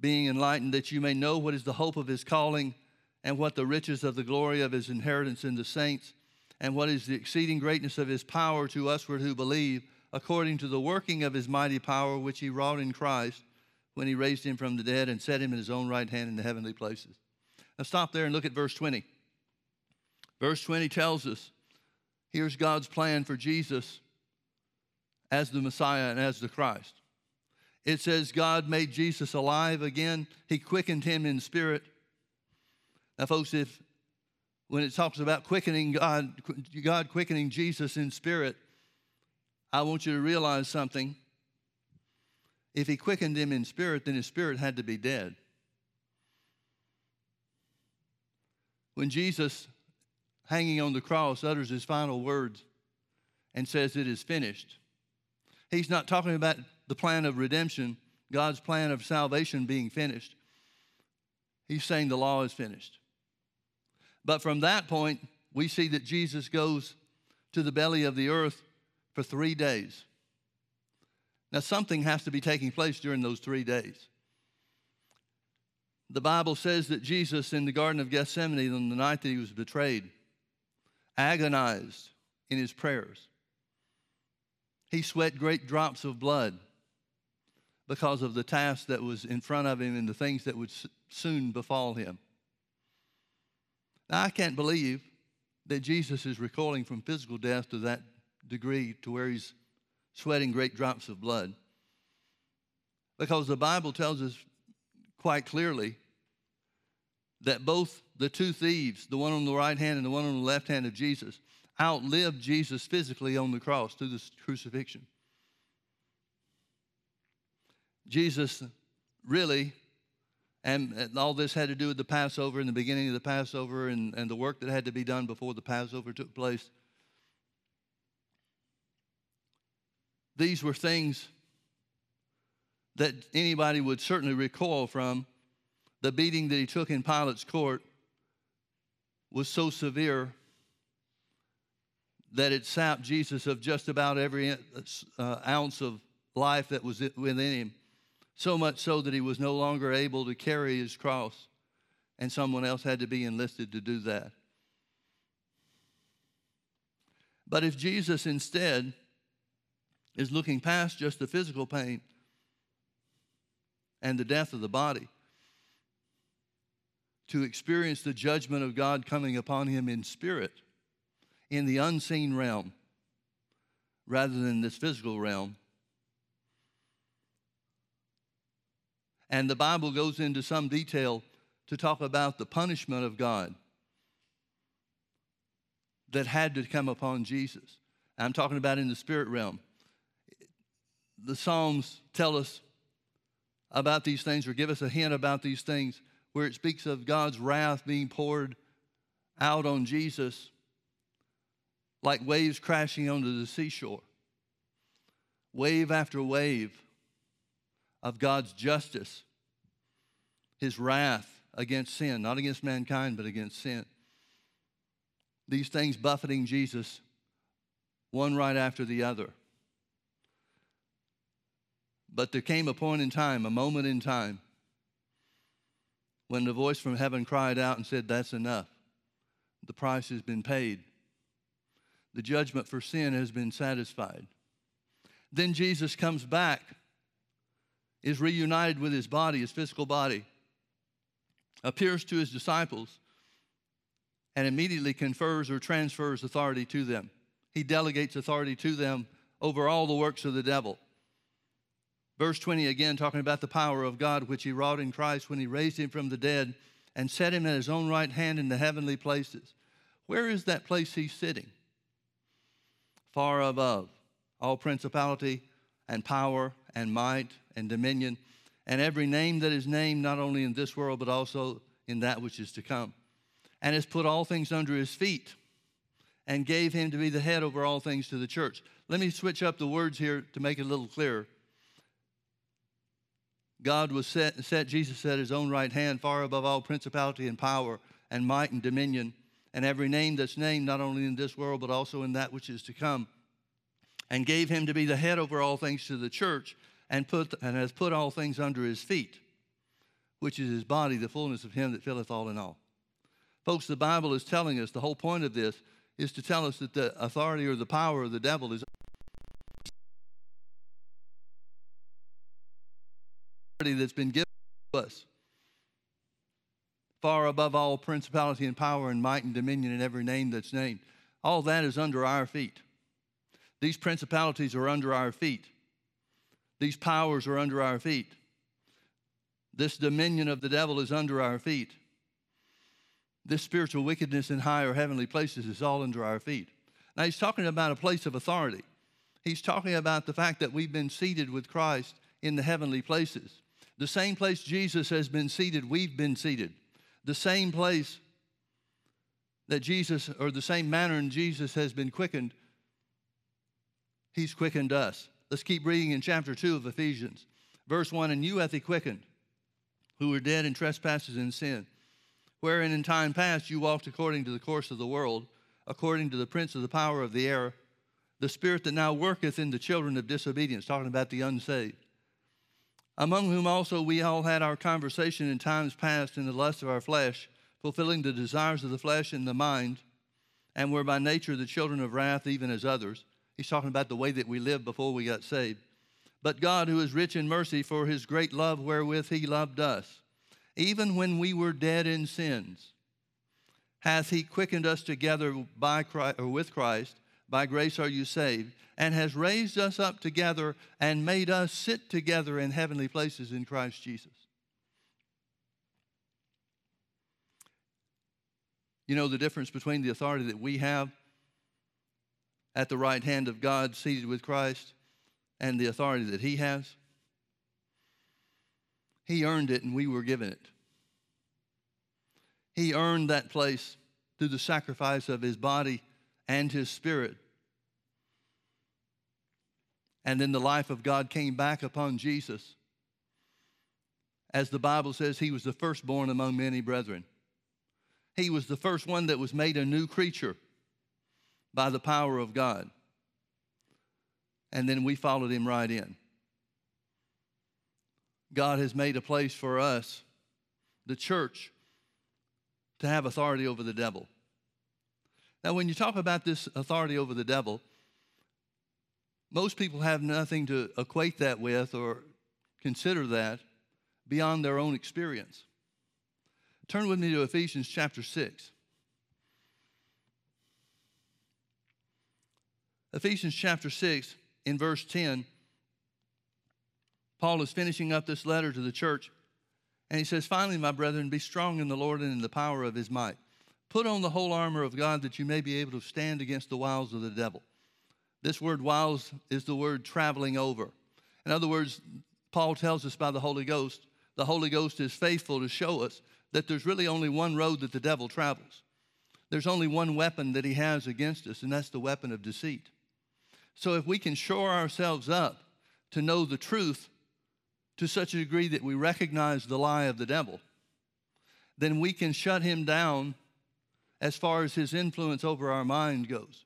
being enlightened, that you may know what is the hope of his calling and what the riches of the glory of his inheritance in the saints, and what is the exceeding greatness of his power to usward who believe, according to the working of his mighty power which he wrought in Christ when he raised him from the dead and set him in his own right hand in the heavenly places. Now stop there and look at verse 20. Verse 20 tells us here's God's plan for Jesus as the Messiah and as the Christ. It says God made Jesus alive again, He quickened him in spirit now, folks, if when it talks about quickening God, God quickening Jesus in spirit, I want you to realize something. If he quickened him in spirit, then his spirit had to be dead. When Jesus, hanging on the cross, utters his final words and says, It is finished, he's not talking about the plan of redemption, God's plan of salvation being finished. He's saying the law is finished. But from that point, we see that Jesus goes to the belly of the earth for three days. Now, something has to be taking place during those three days. The Bible says that Jesus in the Garden of Gethsemane on the night that he was betrayed agonized in his prayers. He sweat great drops of blood because of the task that was in front of him and the things that would soon befall him. Now, I can't believe that Jesus is recoiling from physical death to that degree to where he's sweating great drops of blood. Because the Bible tells us quite clearly that both the two thieves, the one on the right hand and the one on the left hand of Jesus, outlived Jesus physically on the cross through the crucifixion. Jesus really and, all this had to do with the Passover and the beginning of the Passover and, and the work that had to be done before the Passover took place. These were things that anybody would certainly recoil from. The beating that he took in Pilate's court was so severe that it sapped Jesus of just about every uh, ounce of life that was within him so much so that he was no longer able to carry his cross, and someone else had to be enlisted to do that. But if Jesus instead is looking past just the physical pain and the death of the body to experience the judgment of God coming upon him in spirit, in the unseen realm, rather than this physical realm, And the Bible goes into some detail to talk about the punishment of God that had to come upon Jesus. I'm talking about in the spirit realm. The Psalms tell us about these things or give us a hint about these things where it speaks of God's wrath being poured out on Jesus like waves crashing onto the seashore. Wave after wave of God's justice, his wrath against sin, not against mankind, but against sin. These things buffeting Jesus, one right after the other. But there came a point in time, a moment in time, when the voice from heaven cried out and said, That's enough. The price has been paid. The judgment for sin has been satisfied. Then Jesus comes back, is reunited with his body, his physical body, appears to his disciples, and immediately confers or transfers authority to them. He delegates authority to them over all the works of the devil. Verse 20 again, talking about the power of God, which he wrought in Christ when he raised him from the dead and set him at his own right hand in the heavenly places. Where is that place he's sitting? Far above all principality and power and might and dominion and every name that is named, not only in this world, but also in that which is to come. And has put all things under his feet and gave him to be the head over all things to the church. Let me switch up the words here to make it a little clearer. God was set, set Jesus at his own right hand, far above all principality and power and might and dominion, and every name that's named, not only in this world, but also in that which is to come, and gave him to be the head over all things to the church, and, put, and has put all things under his feet, which is his body, the fullness of him that filleth all in all. Folks, the Bible is telling us the whole point of this is to tell us that the authority or the power of the devil is that's been given to us far above all principality and power and might and dominion and every name that's named. All that is under our feet. These principalities are under our feet. These powers are under our feet. This dominion of the devil is under our feet. This spiritual wickedness in higher heavenly places is all under our feet. Now, he's talking about a place of authority. He's talking about the fact that we've been seated with Christ in the heavenly places. The same place Jesus has been seated, we've been seated. The same place that Jesus, or the same manner in Jesus has been quickened, he's quickened us. Let's keep reading in chapter 2 of Ephesians. Verse 1 And you hath he quickened, who were dead in trespasses and sin, wherein in time past you walked according to the course of the world, according to the prince of the power of the air, the spirit that now worketh in the children of disobedience, talking about the unsaved among whom also we all had our conversation in times past in the lust of our flesh, fulfilling the desires of the flesh and the mind, and were by nature the children of wrath, even as others. He's talking about the way that we lived before we got saved. But God, who is rich in mercy, for his great love wherewith he loved us, even when we were dead in sins, hath he quickened us together by Christ, or with Christ. By grace are you saved and has raised us up together and made us sit together in heavenly places in Christ Jesus. You know the difference between the authority that we have at the right hand of God, seated with Christ, and the authority that He has? He earned it and we were given it. He earned that place through the sacrifice of His body and His spirit and then the life of God came back upon Jesus. As the Bible says, he was the firstborn among many brethren. He was the first one that was made a new creature by the power of God. And then we followed him right in. God has made a place for us, the church, to have authority over the devil. Now, when you talk about this authority over the devil, most people have nothing to equate that with or consider that beyond their own experience. Turn with me to Ephesians chapter 6. Ephesians chapter 6, in verse 10, Paul is finishing up this letter to the church, and he says, Finally, my brethren, be strong in the Lord and in the power of his might. Put on the whole armor of God that you may be able to stand against the wiles of the devil. This word wiles is the word traveling over. In other words, Paul tells us by the Holy Ghost, the Holy Ghost is faithful to show us that there's really only one road that the devil travels. There's only one weapon that he has against us, and that's the weapon of deceit. So if we can shore ourselves up to know the truth to such a degree that we recognize the lie of the devil, then we can shut him down as far as his influence over our mind goes.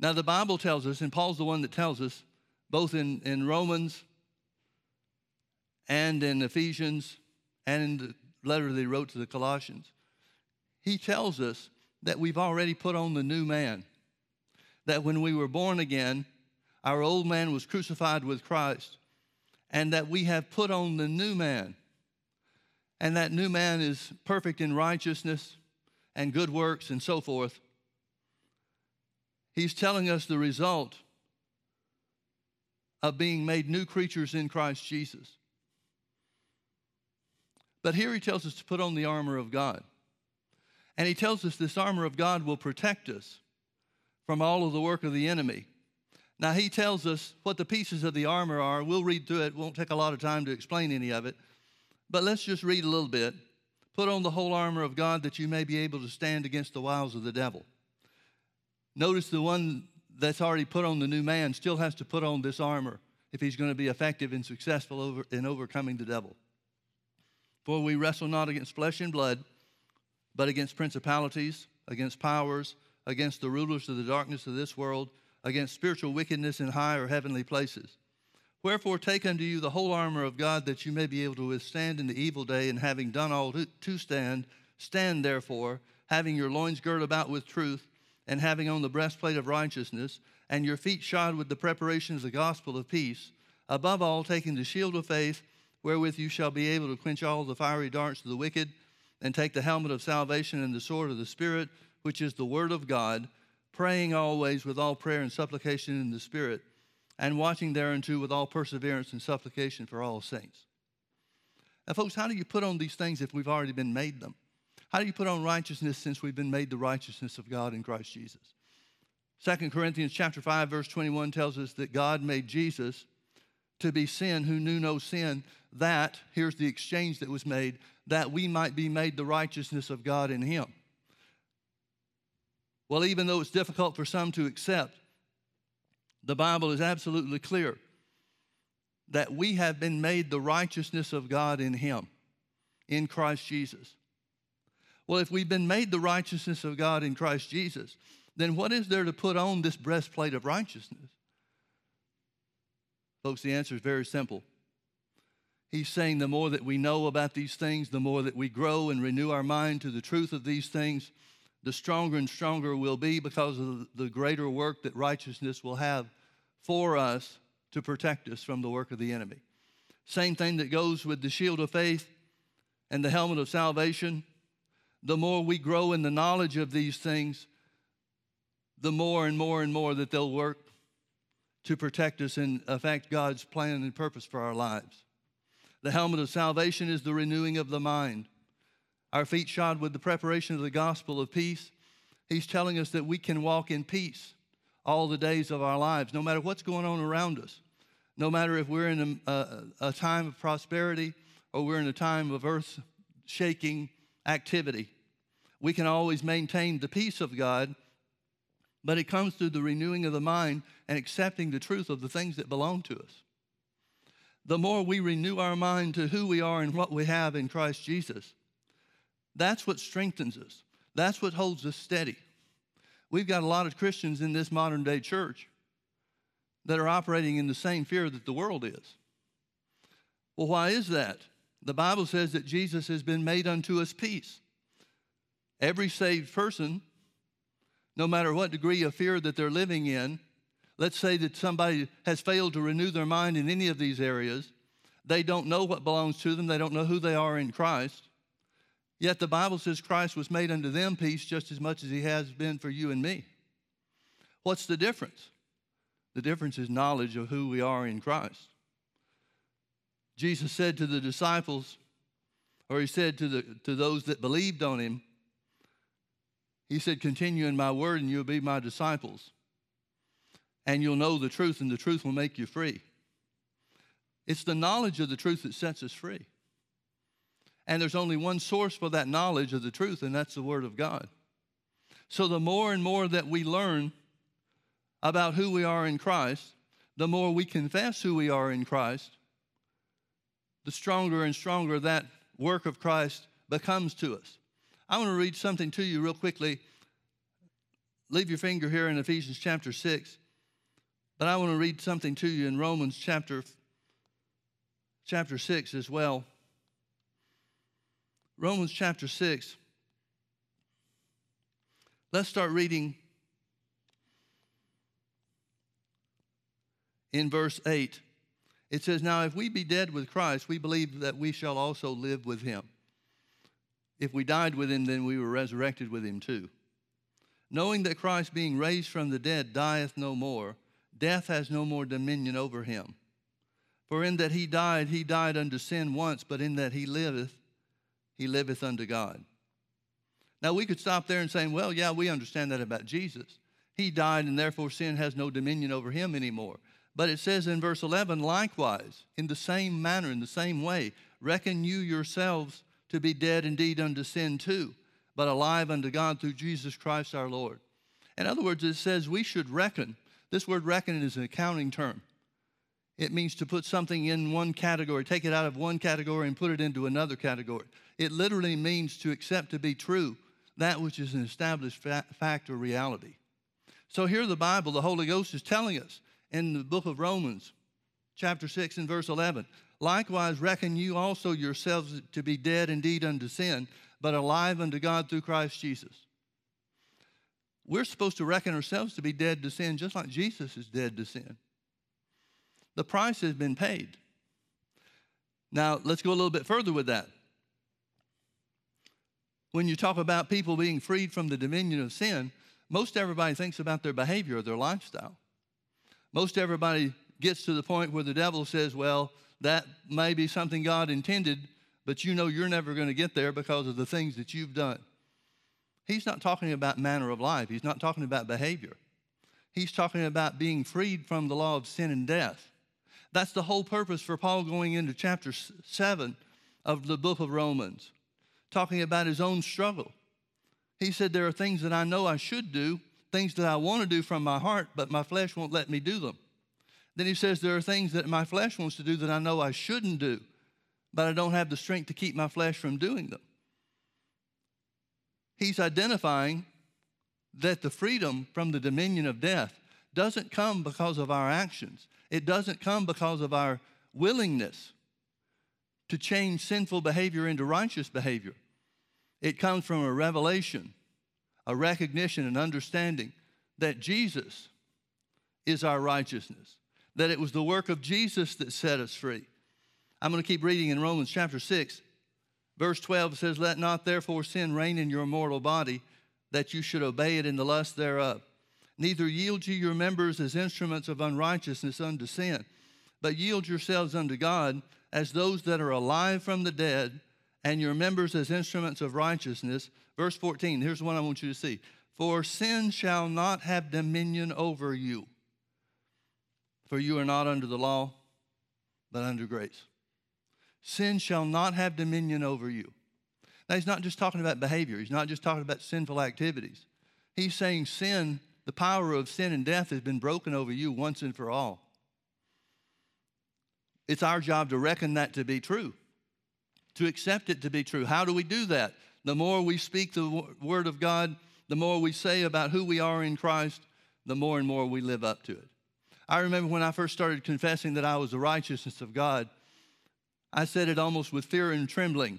Now, the Bible tells us, and Paul's the one that tells us, both in, in Romans and in Ephesians and in the letter that he wrote to the Colossians, he tells us that we've already put on the new man. That when we were born again, our old man was crucified with Christ, and that we have put on the new man. And that new man is perfect in righteousness and good works and so forth. He's telling us the result of being made new creatures in Christ Jesus. But here he tells us to put on the armor of God. And he tells us this armor of God will protect us from all of the work of the enemy. Now, he tells us what the pieces of the armor are. We'll read through it, won't take a lot of time to explain any of it. But let's just read a little bit. Put on the whole armor of God that you may be able to stand against the wiles of the devil. Notice the one that's already put on the new man still has to put on this armor if he's going to be effective and successful over, in overcoming the devil. For we wrestle not against flesh and blood, but against principalities, against powers, against the rulers of the darkness of this world, against spiritual wickedness in high or heavenly places. Wherefore, take unto you the whole armor of God, that you may be able to withstand in the evil day, and having done all to stand, stand therefore, having your loins girt about with truth, and having on the breastplate of righteousness, and your feet shod with the preparation of the gospel of peace. Above all, taking the shield of faith, wherewith you shall be able to quench all the fiery darts of the wicked, and take the helmet of salvation and the sword of the Spirit, which is the word of God, praying always with all prayer and supplication in the Spirit and watching thereunto with all perseverance and supplication for all saints. Now, folks, how do you put on these things if we've already been made them? How do you put on righteousness since we've been made the righteousness of God in Christ Jesus? 2 Corinthians chapter 5 verse 21 tells us that God made Jesus to be sin who knew no sin that here's the exchange that was made that we might be made the righteousness of God in him. Well, even though it's difficult for some to accept, the Bible is absolutely clear that we have been made the righteousness of God in Him, in Christ Jesus. Well, if we've been made the righteousness of God in Christ Jesus, then what is there to put on this breastplate of righteousness? Folks, the answer is very simple. He's saying the more that we know about these things, the more that we grow and renew our mind to the truth of these things, the stronger and stronger we'll be because of the greater work that righteousness will have for us to protect us from the work of the enemy. Same thing that goes with the shield of faith and the helmet of salvation. The more we grow in the knowledge of these things, the more and more and more that they'll work to protect us and affect God's plan and purpose for our lives. The helmet of salvation is the renewing of the mind. Our feet shod with the preparation of the gospel of peace. He's telling us that we can walk in peace all the days of our lives, no matter what's going on around us. No matter if we're in a, a, a time of prosperity or we're in a time of earth shaking activity, we can always maintain the peace of God, but it comes through the renewing of the mind and accepting the truth of the things that belong to us. The more we renew our mind to who we are and what we have in Christ Jesus, that's what strengthens us. That's what holds us steady. We've got a lot of Christians in this modern day church that are operating in the same fear that the world is. Well, why is that? The Bible says that Jesus has been made unto us peace. Every saved person, no matter what degree of fear that they're living in, let's say that somebody has failed to renew their mind in any of these areas, they don't know what belongs to them, they don't know who they are in Christ. Yet the Bible says Christ was made unto them peace just as much as he has been for you and me. What's the difference? The difference is knowledge of who we are in Christ. Jesus said to the disciples, Or he said to, the, to those that believed on him, he said, Continue in my word, and you'll be my disciples. And you'll know the truth, and the truth will make you free. It's the knowledge of the truth that sets us free. And there's only one source for that knowledge of the truth, and that's the Word of God. So the more and more that we learn about who we are in Christ, the more we confess who we are in Christ, the stronger and stronger that work of Christ becomes to us. I want to read something to you real quickly. Leave your finger here in Ephesians chapter 6. But I want to read something to you in Romans chapter, chapter 6 as well. Romans chapter 6. Let's start reading in verse 8. It says, Now if we be dead with Christ, we believe that we shall also live with him. If we died with him, then we were resurrected with him too. Knowing that Christ, being raised from the dead, dieth no more, death has no more dominion over him. For in that he died, he died unto sin once, but in that he liveth, he liveth unto God. Now we could stop there and say, well, yeah, we understand that about Jesus. He died, and therefore sin has no dominion over him anymore. But it says in verse 11, likewise, in the same manner, in the same way, reckon you yourselves to be dead indeed unto sin too, but alive unto God through Jesus Christ our Lord. In other words, it says we should reckon. This word reckon is an accounting term. It means to put something in one category, take it out of one category and put it into another category. It literally means to accept to be true that which is an established fact or reality. So here the Bible, the Holy Ghost is telling us in the book of Romans, chapter 6 and verse 11 Likewise, reckon you also yourselves to be dead indeed unto sin, but alive unto God through Christ Jesus. We're supposed to reckon ourselves to be dead to sin just like Jesus is dead to sin. The price has been paid. Now, let's go a little bit further with that. When you talk about people being freed from the dominion of sin, most everybody thinks about their behavior or their lifestyle. Most everybody gets to the point where the devil says, Well, that may be something God intended, but you know you're never going to get there because of the things that you've done. He's not talking about manner of life, he's not talking about behavior. He's talking about being freed from the law of sin and death. That's the whole purpose for Paul going into chapter 7 of the book of Romans, talking about his own struggle. He said, There are things that I know I should do, things that I want to do from my heart, but my flesh won't let me do them. Then he says, There are things that my flesh wants to do that I know I shouldn't do, but I don't have the strength to keep my flesh from doing them. He's identifying that the freedom from the dominion of death doesn't come because of our actions, it doesn't come because of our willingness to change sinful behavior into righteous behavior. It comes from a revelation, a recognition, and understanding that Jesus is our righteousness that it was the work of Jesus that set us free. I'm going to keep reading in Romans chapter 6. Verse 12 says, Let not therefore sin reign in your mortal body, that you should obey it in the lust thereof. Neither yield ye your members as instruments of unrighteousness unto sin, but yield yourselves unto God as those that are alive from the dead, and your members as instruments of righteousness. Verse 14, here's one I want you to see. For sin shall not have dominion over you. For you are not under the law, but under grace. Sin shall not have dominion over you. Now, he's not just talking about behavior, he's not just talking about sinful activities. He's saying sin, the power of sin and death, has been broken over you once and for all. It's our job to reckon that to be true, to accept it to be true. How do we do that? The more we speak the word of God, the more we say about who we are in Christ, the more and more we live up to it. I remember when I first started confessing that I was the righteousness of God, I said it almost with fear and trembling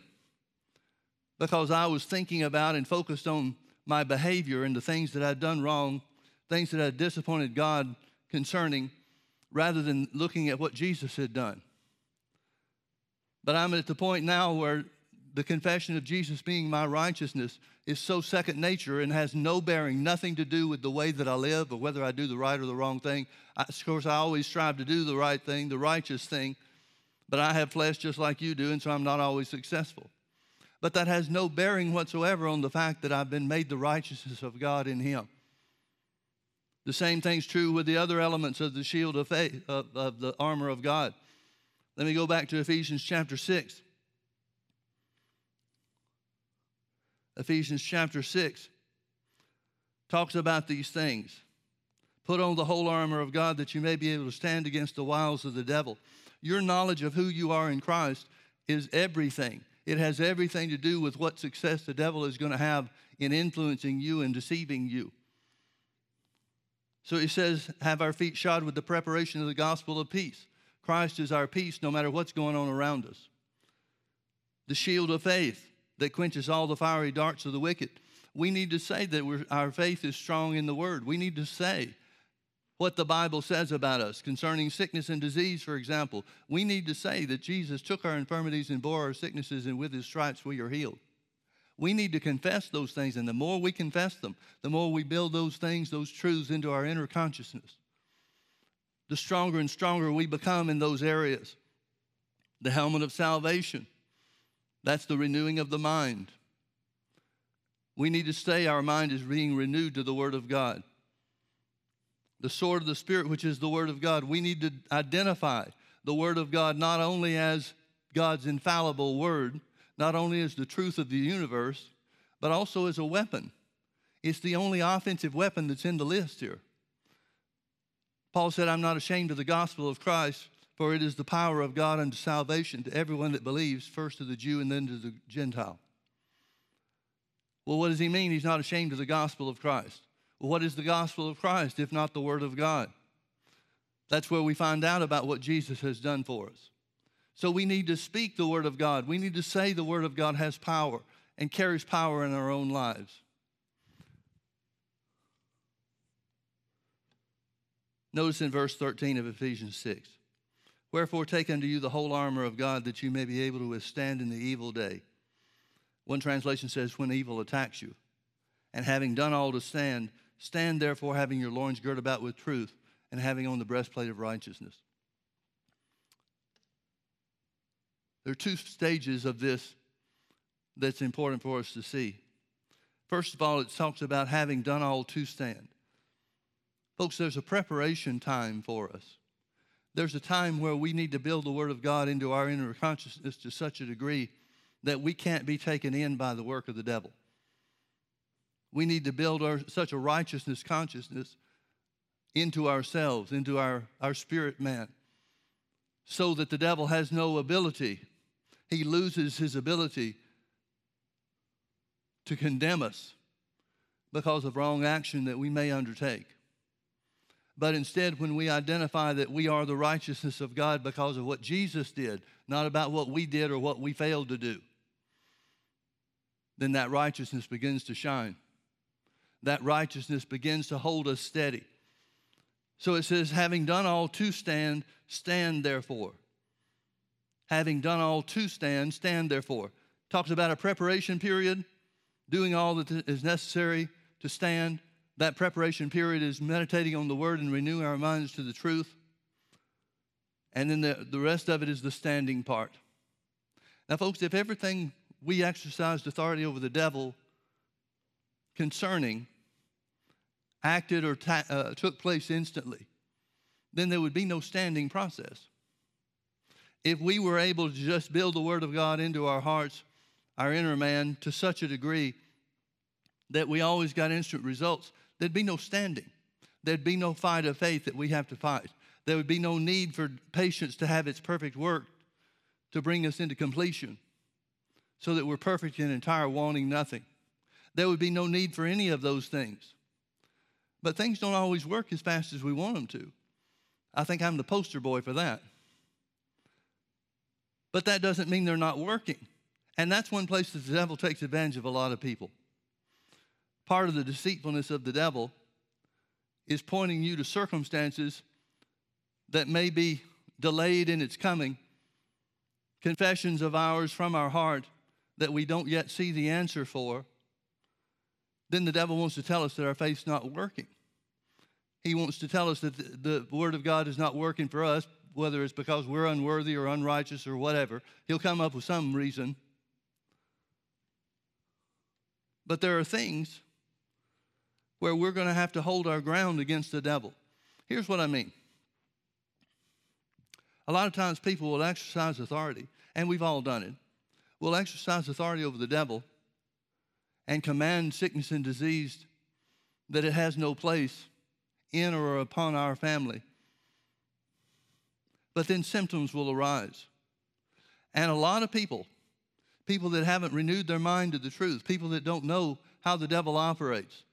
because I was thinking about and focused on my behavior and the things that I'd done wrong, things that had disappointed God concerning, rather than looking at what Jesus had done. But I'm at the point now where the confession of Jesus being my righteousness is so second nature and has no bearing, nothing to do with the way that I live or whether I do the right or the wrong thing. I, of course, I always strive to do the right thing, the righteous thing, but I have flesh just like you do, and so I'm not always successful. But that has no bearing whatsoever on the fact that I've been made the righteousness of God in Him. The same thing's true with the other elements of the shield of faith, of, of the armor of God. Let me go back to Ephesians chapter 6. Ephesians chapter 6 talks about these things. Put on the whole armor of God that you may be able to stand against the wiles of the devil. Your knowledge of who you are in Christ is everything. It has everything to do with what success the devil is going to have in influencing you and deceiving you. So he says, have our feet shod with the preparation of the gospel of peace. Christ is our peace no matter what's going on around us. The shield of faith that quenches all the fiery darts of the wicked. We need to say that our faith is strong in the word. We need to say what the Bible says about us concerning sickness and disease, for example. We need to say that Jesus took our infirmities and bore our sicknesses, and with his stripes we are healed. We need to confess those things, and the more we confess them, the more we build those things, those truths into our inner consciousness the stronger and stronger we become in those areas. The helmet of salvation, that's the renewing of the mind. We need to stay our mind is being renewed to the Word of God. The sword of the Spirit, which is the Word of God, we need to identify the Word of God not only as God's infallible Word, not only as the truth of the universe, but also as a weapon. It's the only offensive weapon that's in the list here. Paul said, I'm not ashamed of the gospel of Christ, for it is the power of God unto salvation to everyone that believes, first to the Jew and then to the Gentile. Well, what does he mean? He's not ashamed of the gospel of Christ. Well, what is the gospel of Christ if not the word of God? That's where we find out about what Jesus has done for us. So we need to speak the word of God. We need to say the word of God has power and carries power in our own lives. Notice in verse 13 of Ephesians 6 Wherefore take unto you the whole armor of God that you may be able to withstand in the evil day. One translation says, When evil attacks you. And having done all to stand, stand therefore having your loins girt about with truth and having on the breastplate of righteousness. There are two stages of this that's important for us to see. First of all, it talks about having done all to stand. Folks, there's a preparation time for us. There's a time where we need to build the Word of God into our inner consciousness to such a degree that we can't be taken in by the work of the devil. We need to build our, such a righteousness consciousness into ourselves, into our, our spirit man, so that the devil has no ability. He loses his ability to condemn us because of wrong action that we may undertake. But instead, when we identify that we are the righteousness of God because of what Jesus did, not about what we did or what we failed to do, then that righteousness begins to shine. That righteousness begins to hold us steady. So it says, having done all to stand, stand therefore. Having done all to stand, stand therefore. Talks about a preparation period, doing all that is necessary to stand, that preparation period is meditating on the word and renewing our minds to the truth. And then the, the rest of it is the standing part. Now, folks, if everything we exercised authority over the devil concerning acted or ta- uh, took place instantly, then there would be no standing process. If we were able to just build the Word of God into our hearts, our inner man, to such a degree that we always got instant results, there'd be no standing. There'd be no fight of faith that we have to fight. There would be no need for patience to have its perfect work to bring us into completion so that we're perfect and entire, wanting nothing. There would be no need for any of those things. But things don't always work as fast as we want them to. I think I'm the poster boy for that. But that doesn't mean they're not working. And that's one place that the devil takes advantage of a lot of people part of the deceitfulness of the devil is pointing you to circumstances that may be delayed in its coming, confessions of ours from our heart that we don't yet see the answer for, then the devil wants to tell us that our faith's not working. He wants to tell us that the, the Word of God is not working for us, whether it's because we're unworthy or unrighteous or whatever. He'll come up with some reason But there are things where we're going to have to hold our ground against the devil. Here's what I mean. A lot of times people will exercise authority, and we've all done it. We'll exercise authority over the devil and command sickness and disease that it has no place in or upon our family. But then symptoms will arise. And a lot of people, people that haven't renewed their mind to the truth, people that don't know how the devil operates,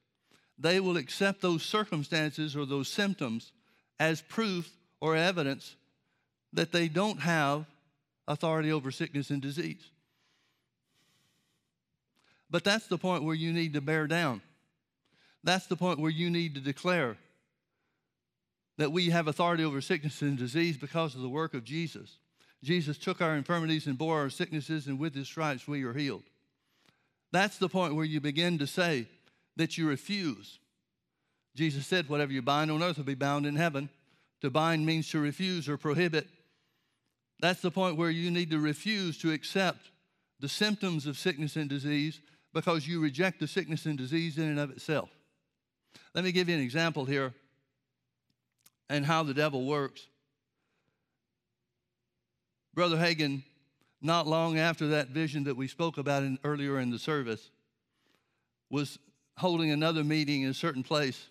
they will accept those circumstances or those symptoms as proof or evidence that they don't have authority over sickness and disease. But that's the point where you need to bear down. That's the point where you need to declare that we have authority over sickness and disease because of the work of Jesus. Jesus took our infirmities and bore our sicknesses, and with his stripes we are healed. That's the point where you begin to say that you refuse. Jesus said, Whatever you bind on earth will be bound in heaven. To bind means to refuse or prohibit. That's the point where you need to refuse to accept the symptoms of sickness and disease because you reject the sickness and disease in and of itself. Let me give you an example here and how the devil works. Brother Hagin, not long after that vision that we spoke about in, earlier in the service, was holding another meeting in a certain place.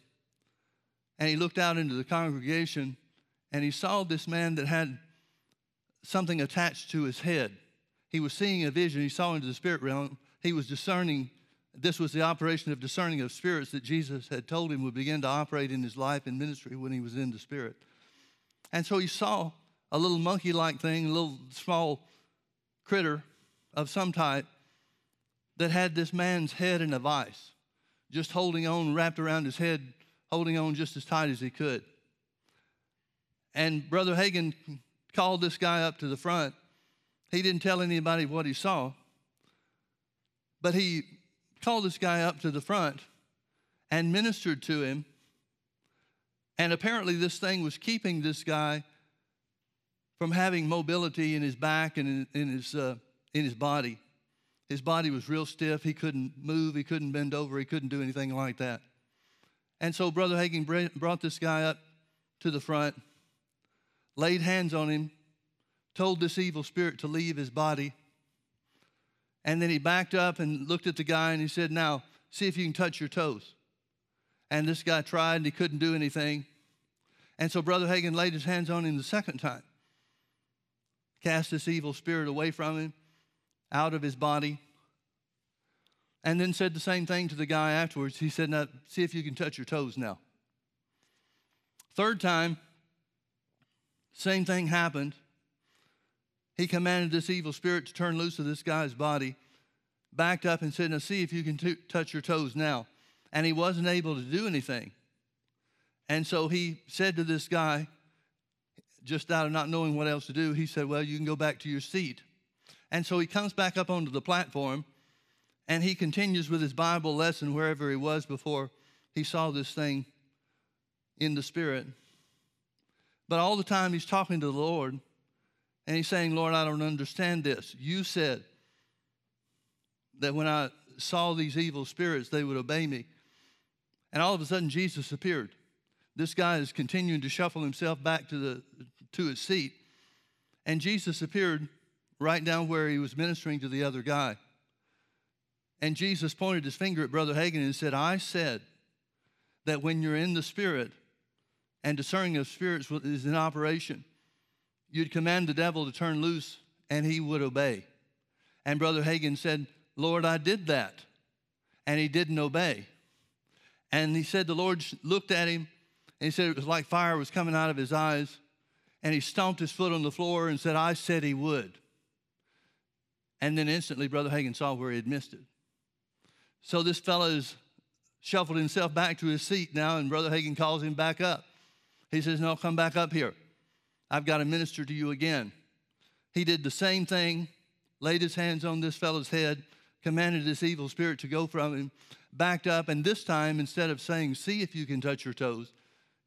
And he looked out into the congregation and he saw this man that had something attached to his head. He was seeing a vision. He saw into the spirit realm. He was discerning. This was the operation of discerning of spirits that Jesus had told him would begin to operate in his life and ministry when he was in the spirit. And so he saw a little monkey like thing, a little small critter of some type that had this man's head in a vice, just holding on, wrapped around his head, holding on just as tight as he could. And Brother Hagin called this guy up to the front. He didn't tell anybody what he saw, but he called this guy up to the front and ministered to him. And apparently, this thing was keeping this guy from having mobility in his back and in, in his, uh, in his body. His body was real stiff. He couldn't move. He couldn't bend over. He couldn't do anything like that. And so Brother Hagin brought this guy up to the front, laid hands on him, told this evil spirit to leave his body. And then he backed up and looked at the guy and he said, Now, see if you can touch your toes. And this guy tried and he couldn't do anything. And so Brother Hagin laid his hands on him the second time cast this evil spirit away from him, out of his body. And then said the same thing to the guy afterwards. He said, Now, see if you can touch your toes now. Third time, same thing happened. He commanded this evil spirit to turn loose of this guy's body, backed up and said, Now, see if you can t- touch your toes now. And he wasn't able to do anything. And so he said to this guy, just out of not knowing what else to do, he said, Well, you can go back to your seat. And so he comes back up onto the platform and he continues with his Bible lesson wherever he was before he saw this thing in the Spirit. But all the time he's talking to the Lord and he's saying, Lord, I don't understand this. You said that when I saw these evil spirits, they would obey me. And all of a sudden, Jesus appeared. This guy is continuing to shuffle himself back to the to his seat. And Jesus appeared right down where he was ministering to the other guy. And Jesus pointed his finger at Brother Hagin and said, I said that when you're in the Spirit and discerning of spirits is in operation, you'd command the devil to turn loose and he would obey. And Brother Hagin said, Lord, I did that. And he didn't obey. And he said, the Lord looked at him and he said it was like fire was coming out of his eyes and he stomped his foot on the floor and said, I said he would. And then instantly, Brother Hagin saw where he had missed it. So this fellow has shuffled himself back to his seat now, and Brother Hagin calls him back up. He says, No, come back up here. I've got to minister to you again. He did the same thing, laid his hands on this fellow's head, commanded this evil spirit to go from him, backed up, and this time, instead of saying, See if you can touch your toes,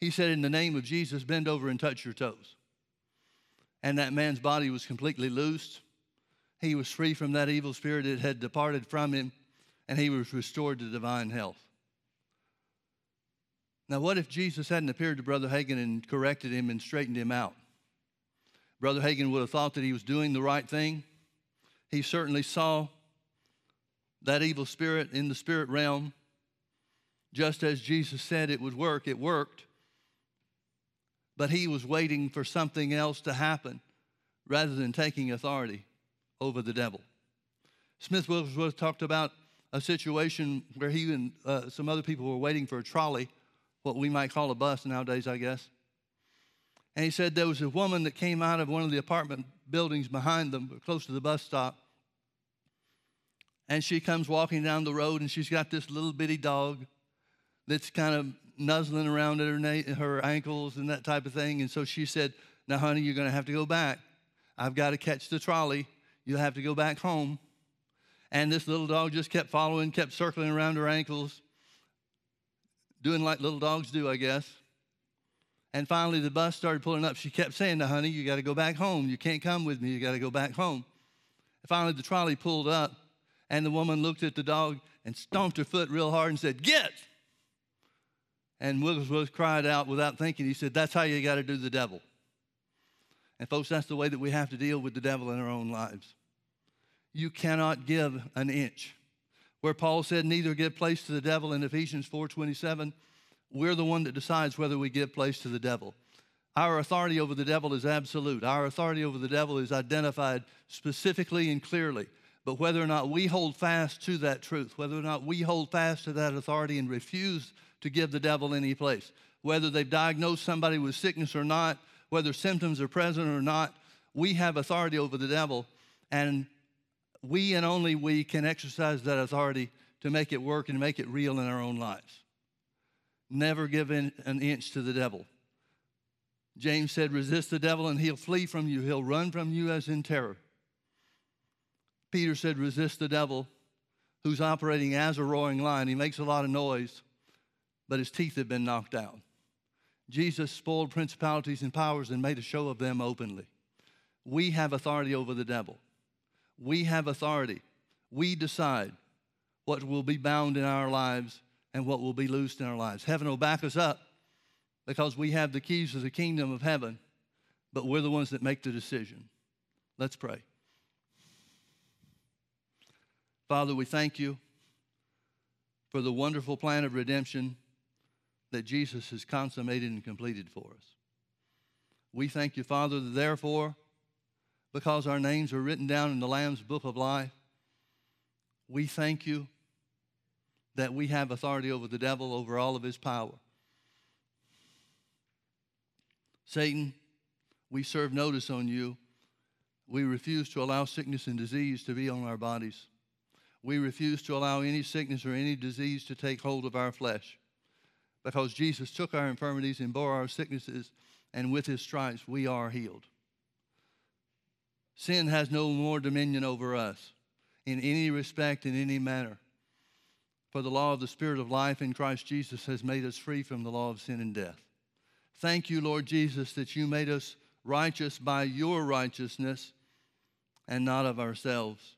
he said, In the name of Jesus, bend over and touch your toes and that man's body was completely loosed. He was free from that evil spirit that had departed from him, and he was restored to divine health. Now, what if Jesus hadn't appeared to Brother Hagin and corrected him and straightened him out? Brother Hagin would have thought that he was doing the right thing. He certainly saw that evil spirit in the spirit realm. Just as Jesus said it would work, it worked. But he was waiting for something else to happen rather than taking authority over the devil. Smith Wigglesworth talked about a situation where he and uh, some other people were waiting for a trolley, what we might call a bus nowadays, I guess. And he said there was a woman that came out of one of the apartment buildings behind them, close to the bus stop. And she comes walking down the road, and she's got this little bitty dog that's kind of nuzzling around at her, na- her ankles and that type of thing. And so she said, Now, honey, you're going to have to go back. I've got to catch the trolley. You'll have to go back home. And this little dog just kept following, kept circling around her ankles, doing like little dogs do, I guess. And finally, the bus started pulling up. She kept saying to honey, You got to go back home. You can't come with me. You got to go back home. And finally, the trolley pulled up, and the woman looked at the dog and stomped her foot real hard and said, Get! And Wigglesworth cried out without thinking. He said, That's how you got to do the devil. And, folks, that's the way that we have to deal with the devil in our own lives. You cannot give an inch. Where Paul said, Neither give place to the devil in Ephesians 4:27, we're the one that decides whether we give place to the devil. Our authority over the devil is absolute. Our authority over the devil is identified specifically and clearly. But whether or not we hold fast to that truth, whether or not we hold fast to that authority and refuse to give the devil any place, whether they've diagnosed somebody with sickness or not, whether symptoms are present or not, we have authority over the devil, and we and only we can exercise that authority to make it work and make it real in our own lives. Never give in an inch to the devil. James said, Resist the devil and he'll flee from you. He'll run from you as in terror. Peter said, Resist the devil who's operating as a roaring lion. He makes a lot of noise, but his teeth have been knocked out. Jesus spoiled principalities and powers and made a show of them openly. We have authority over the devil. We have authority. We decide what will be bound in our lives and what will be loosed in our lives. Heaven will back us up because we have the keys to the kingdom of heaven, but we're the ones that make the decision. Let's pray. Father, we thank you for the wonderful plan of redemption that Jesus has consummated and completed for us. We thank you, Father, therefore, because our names are written down in the Lamb's book of life, we thank you that we have authority over the devil, over all of his power. Satan, we serve notice on you. We refuse to allow sickness and disease to be on our bodies. We refuse to allow any sickness or any disease to take hold of our flesh because Jesus took our infirmities and bore our sicknesses, and with his stripes we are healed. Sin has no more dominion over us in any respect, in any manner. For the law of the Spirit of life in Christ Jesus has made us free from the law of sin and death. Thank you, Lord Jesus, that you made us righteous by your righteousness and not of ourselves.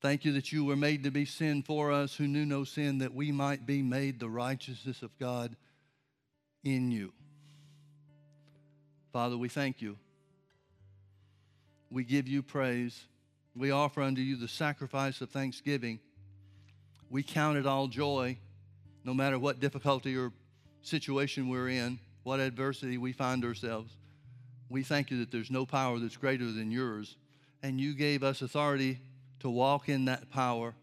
Thank you that you were made to be sin for us who knew no sin, that we might be made the righteousness of God in you. Father, we thank you. We give you praise. We offer unto you the sacrifice of thanksgiving. We count it all joy, no matter what difficulty or situation we're in, what adversity we find ourselves. We thank you that there's no power that's greater than yours. And you gave us authority to walk in that power,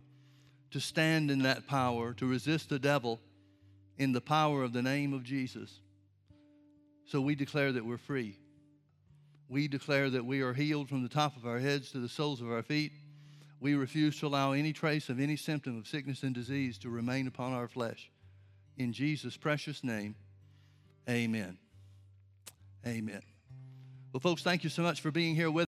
to stand in that power, to resist the devil in the power of the name of Jesus. So we declare that we're free. We declare that we are healed from the top of our heads to the soles of our feet. We refuse to allow any trace of any symptom of sickness and disease to remain upon our flesh. In Jesus' precious name, amen. Amen. Well, folks, thank you so much for being here with